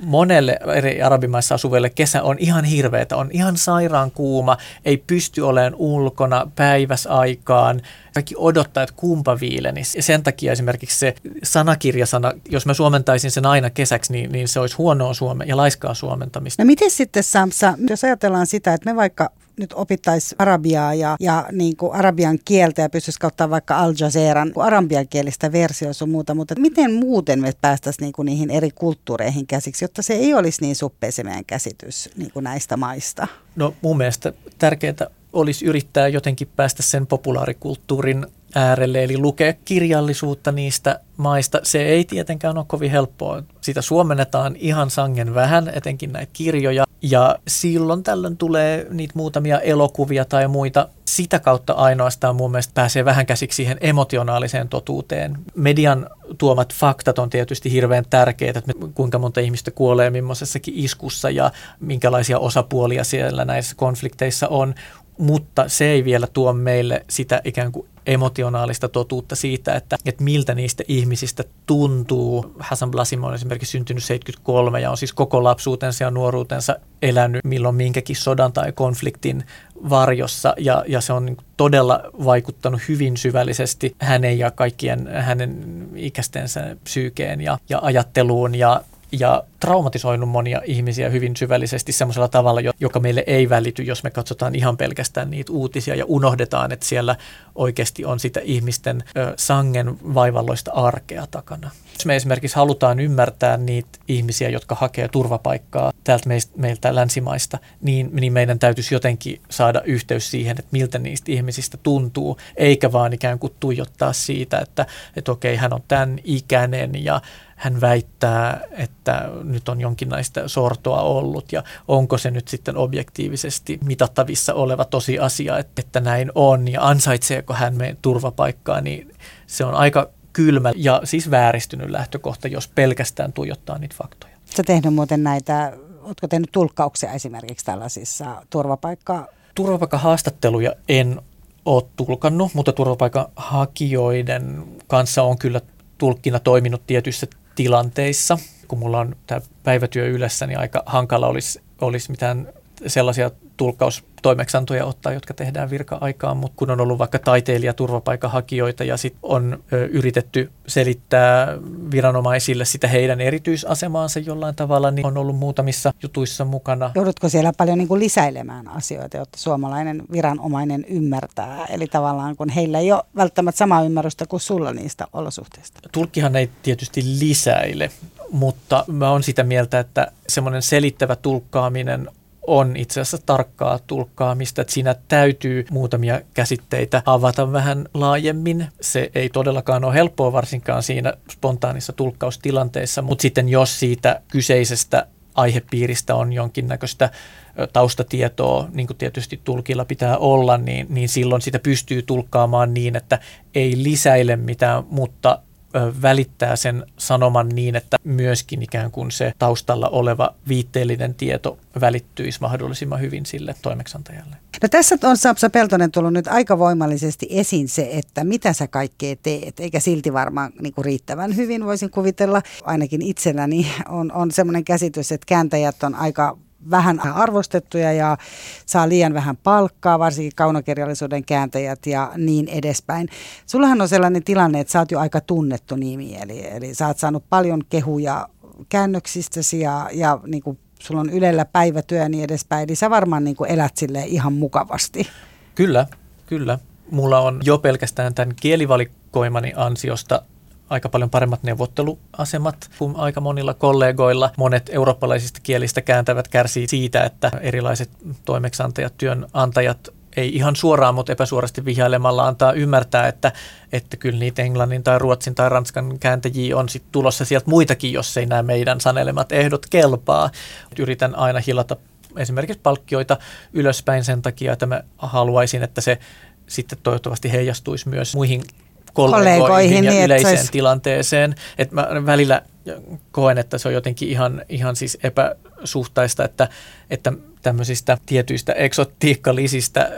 Monelle eri arabimaissa asuville kesä on ihan hirveätä, on ihan sairaan kuuma, ei pysty olemaan ulkona päiväsaikaan, kaikki odottaa, että kumpa viilenisi. Ja sen takia esimerkiksi se sanakirjasana, jos mä suomentaisin sen aina kesäksi, niin, niin se olisi huonoa suome ja laiskaa suomentamista. No miten sitten Samsa, jos ajatellaan sitä, että me vaikka nyt opittaisiin arabiaa ja, ja niin kuin arabian kieltä ja pystyisi kautta vaikka Al Jazeeran arabian kielistä versiota sun muuta, mutta miten muuten me päästäisiin niin kuin niihin eri kulttuureihin käsiksi, jotta se ei olisi niin suppea meidän käsitys niin kuin näistä maista? No mun mielestä tärkeää olisi yrittää jotenkin päästä sen populaarikulttuurin äärelle, eli lukea kirjallisuutta niistä maista. Se ei tietenkään ole kovin helppoa. Sitä suomennetaan ihan sangen vähän, etenkin näitä kirjoja, ja silloin tällöin tulee niitä muutamia elokuvia tai muita. Sitä kautta ainoastaan mun mielestä pääsee vähän käsiksi siihen emotionaaliseen totuuteen. Median tuomat faktat on tietysti hirveän tärkeitä, että kuinka monta ihmistä kuolee millaisessakin iskussa ja minkälaisia osapuolia siellä näissä konflikteissa on mutta se ei vielä tuo meille sitä ikään kuin emotionaalista totuutta siitä, että, että miltä niistä ihmisistä tuntuu. Hassan Blasim on esimerkiksi syntynyt 73 ja on siis koko lapsuutensa ja nuoruutensa elänyt milloin minkäkin sodan tai konfliktin varjossa ja, ja se on niin todella vaikuttanut hyvin syvällisesti hänen ja kaikkien hänen ikäistensä psyykeen ja, ja ajatteluun ja ja traumatisoinut monia ihmisiä hyvin syvällisesti semmoisella tavalla, joka meille ei välity, jos me katsotaan ihan pelkästään niitä uutisia ja unohdetaan, että siellä oikeasti on sitä ihmisten sangen vaivalloista arkea takana. Jos me esimerkiksi halutaan ymmärtää niitä ihmisiä, jotka hakee turvapaikkaa täältä meiltä länsimaista, niin, niin meidän täytyisi jotenkin saada yhteys siihen, että miltä niistä ihmisistä tuntuu, eikä vaan ikään kuin tuijottaa siitä, että, että okei, hän on tämän ikäinen ja hän väittää, että nyt on jonkinlaista sortoa ollut ja onko se nyt sitten objektiivisesti mitattavissa oleva tosiasia, että, että näin on ja ansaitseeko hän meidän turvapaikkaa, niin se on aika kylmä ja siis vääristynyt lähtökohta, jos pelkästään tuijottaa niitä faktoja. Sä tehnyt muuten näitä, ootko tehnyt tulkkauksia esimerkiksi tällaisissa turvapaikka... Turvapaikkahaastatteluja en ole tulkannut, mutta turvapaikanhakijoiden kanssa on kyllä tulkkina toiminut tietyissä tilanteissa. Kun mulla on tämä päivätyö yleensä, niin aika hankala olisi, olisi mitään sellaisia tulkkaus toimeksantoja ottaa, jotka tehdään virka-aikaan, mutta kun on ollut vaikka taiteilija turvapaikanhakijoita ja sitten on ö, yritetty selittää viranomaisille sitä heidän erityisasemaansa jollain tavalla, niin on ollut muutamissa jutuissa mukana. Joudutko siellä paljon niin kuin lisäilemään asioita, jotta suomalainen viranomainen ymmärtää? Eli tavallaan kun heillä ei ole välttämättä samaa ymmärrystä kuin sulla niistä olosuhteista. Tulkkihan ei tietysti lisäile, mutta mä oon sitä mieltä, että semmoinen selittävä tulkkaaminen on itse asiassa tarkkaa tulkkaamista, että siinä täytyy muutamia käsitteitä avata vähän laajemmin. Se ei todellakaan ole helppoa varsinkaan siinä spontaanissa tulkkaustilanteessa, mutta sitten jos siitä kyseisestä aihepiiristä on jonkinnäköistä taustatietoa, niin kuin tietysti tulkilla pitää olla, niin, niin silloin sitä pystyy tulkkaamaan niin, että ei lisäile mitään, mutta välittää sen sanoman niin, että myöskin ikään kuin se taustalla oleva viitteellinen tieto välittyisi mahdollisimman hyvin sille toimeksantajalle. No tässä on Sapsa Peltonen tullut nyt aika voimallisesti esiin se, että mitä sä kaikkea teet, eikä silti varmaan niin kuin riittävän hyvin voisin kuvitella. Ainakin itselläni on, on semmoinen käsitys, että kääntäjät on aika vähän arvostettuja ja saa liian vähän palkkaa, varsinkin kaunokirjallisuuden kääntäjät ja niin edespäin. Sullahan on sellainen tilanne, että sä oot jo aika tunnettu nimi, eli, eli sä oot saanut paljon kehuja käännöksistäsi ja, ja niin kuin sulla on Ylellä päivätyö ja niin edespäin, eli sä varmaan niin kuin elät sille ihan mukavasti. Kyllä, kyllä. Mulla on jo pelkästään tämän kielivalikoimani ansiosta aika paljon paremmat neuvotteluasemat kuin aika monilla kollegoilla. Monet eurooppalaisista kielistä kääntävät kärsii siitä, että erilaiset toimeksantajat, työnantajat ei ihan suoraan, mutta epäsuorasti vihjailemalla antaa ymmärtää, että, että kyllä niitä englannin tai ruotsin tai ranskan kääntäjiä on sit tulossa sieltä muitakin, jos ei nämä meidän sanelemat ehdot kelpaa. Yritän aina hilata esimerkiksi palkkioita ylöspäin sen takia, että mä haluaisin, että se sitten toivottavasti heijastuisi myös muihin kollegoihin, kollegoihin ja niin, yleiseen olisi... tilanteeseen. Että mä välillä koen, että se on jotenkin ihan, ihan siis epäsuhtaista, että, että tämmöisistä tietyistä eksotiikkalisistä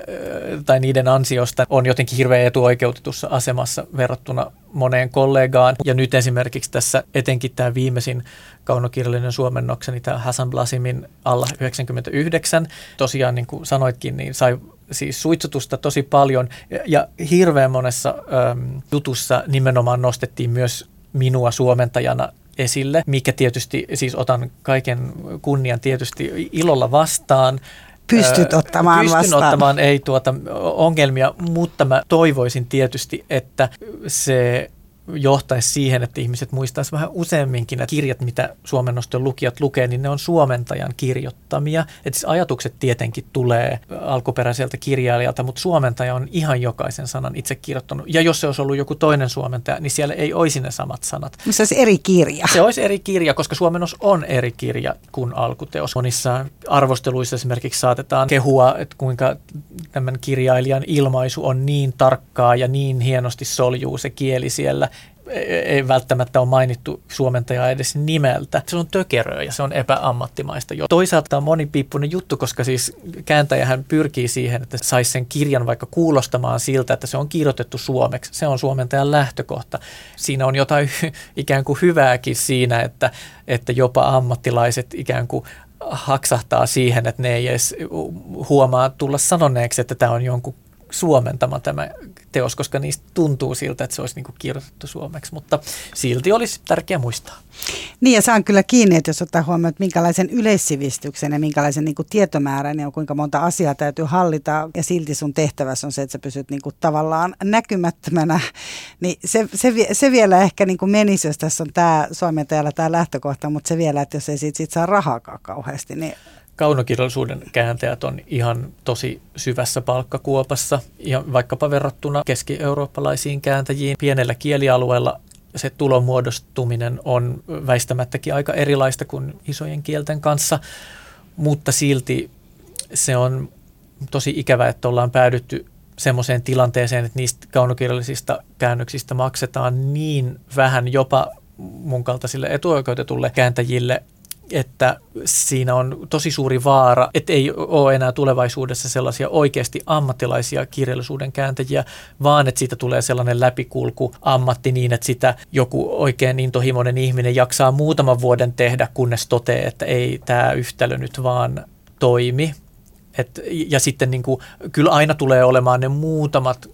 tai niiden ansiosta on jotenkin hirveän etuoikeutetussa asemassa verrattuna moneen kollegaan. Ja nyt esimerkiksi tässä etenkin tämä viimeisin kaunokirjallinen suomennokseni, tämä Hassan Blasimin alla 99, tosiaan niin kuin sanoitkin, niin sai siis suitsutusta tosi paljon ja hirveän monessa äm, jutussa nimenomaan nostettiin myös minua suomentajana esille, mikä tietysti, siis otan kaiken kunnian tietysti ilolla vastaan. Pystyt ottamaan Pystyn vastaan. ottamaan, ei tuota ongelmia, mutta mä toivoisin tietysti, että se johtaisi siihen, että ihmiset muistaisivat vähän useamminkin, että kirjat, mitä suomennoston lukijat lukee, niin ne on suomentajan kirjoittamia. Että siis ajatukset tietenkin tulee alkuperäiseltä kirjailijalta, mutta suomentaja on ihan jokaisen sanan itse kirjoittanut. Ja jos se olisi ollut joku toinen suomentaja, niin siellä ei olisi ne samat sanat. Se olisi eri kirja. Se olisi eri kirja, koska suomennos on eri kirja kuin alkuteos. Monissa arvosteluissa esimerkiksi saatetaan kehua, että kuinka tämän kirjailijan ilmaisu on niin tarkkaa ja niin hienosti soljuu se kieli siellä, ei välttämättä ole mainittu suomentajaa edes nimeltä. Se on tökeröä ja se on epäammattimaista. Jo. Toisaalta on monipiippunen juttu, koska siis kääntäjähän pyrkii siihen, että saisi sen kirjan vaikka kuulostamaan siltä, että se on kirjoitettu suomeksi. Se on suomentajan lähtökohta. Siinä on jotain ikään kuin hyvääkin siinä, että, että jopa ammattilaiset ikään kuin haksahtaa siihen, että ne ei edes huomaa tulla sanoneeksi, että tämä on jonkun suomentama tämä teos, koska niistä tuntuu siltä, että se olisi niin kuin kirjoitettu suomeksi, mutta silti olisi tärkeää muistaa. Niin ja saan kyllä kiinni, että jos ottaa huomioon, että minkälaisen yleissivistyksen ja minkälaisen niin kuin tietomäärän ja kuinka monta asiaa täytyy hallita ja silti sun tehtävässä on se, että sä pysyt niin kuin tavallaan näkymättömänä, niin se, se, se vielä ehkä niin kuin menisi, jos tässä on tämä suomentajalla tämä lähtökohta, mutta se vielä, että jos ei siitä, siitä saa rahaakaan kauheasti, niin kaunokirjallisuuden kääntäjät on ihan tosi syvässä palkkakuopassa. Ja vaikkapa verrattuna keski-eurooppalaisiin kääntäjiin pienellä kielialueella se tulonmuodostuminen on väistämättäkin aika erilaista kuin isojen kielten kanssa, mutta silti se on tosi ikävä, että ollaan päädytty semmoiseen tilanteeseen, että niistä kaunokirjallisista käännöksistä maksetaan niin vähän jopa mun kaltaisille etuoikeutetulle kääntäjille, että siinä on tosi suuri vaara, että ei ole enää tulevaisuudessa sellaisia oikeasti ammattilaisia kirjallisuuden kääntäjiä, vaan että siitä tulee sellainen läpikulku ammatti niin, että sitä joku oikein intohimoinen ihminen jaksaa muutaman vuoden tehdä, kunnes toteaa, että ei tämä yhtälö nyt vaan toimi. Et, ja sitten niin kuin, kyllä aina tulee olemaan ne muutamat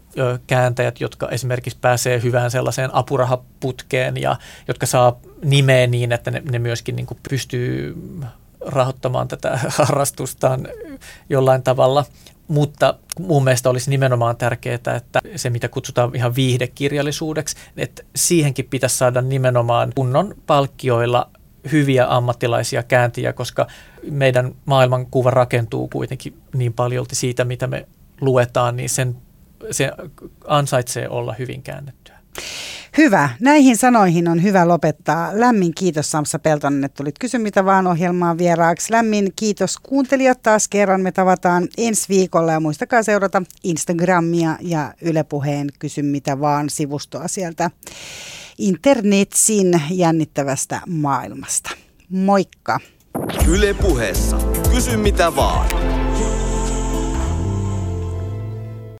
kääntäjät, jotka esimerkiksi pääsee hyvään sellaiseen apurahaputkeen ja jotka saa nimeä niin, että ne, ne myöskin niin kuin pystyy rahoittamaan tätä harrastustaan jollain tavalla. Mutta mun mielestä olisi nimenomaan tärkeää, että se mitä kutsutaan ihan viihdekirjallisuudeksi, että siihenkin pitäisi saada nimenomaan kunnon palkkioilla hyviä ammattilaisia kääntiä, koska meidän maailmankuva rakentuu kuitenkin niin paljolti siitä, mitä me luetaan, niin sen, se ansaitsee olla hyvin käännettyä. Hyvä. Näihin sanoihin on hyvä lopettaa. Lämmin kiitos Samsa Peltonen, että tulit Kysy mitä vaan ohjelmaan vieraaksi. Lämmin kiitos kuuntelijat taas kerran. Me tavataan ensi viikolla ja muistakaa seurata Instagramia ja Yle Puheen Kysy mitä vaan sivustoa sieltä internetsin jännittävästä maailmasta. Moikka! Yle puheessa. Kysy mitä vaan.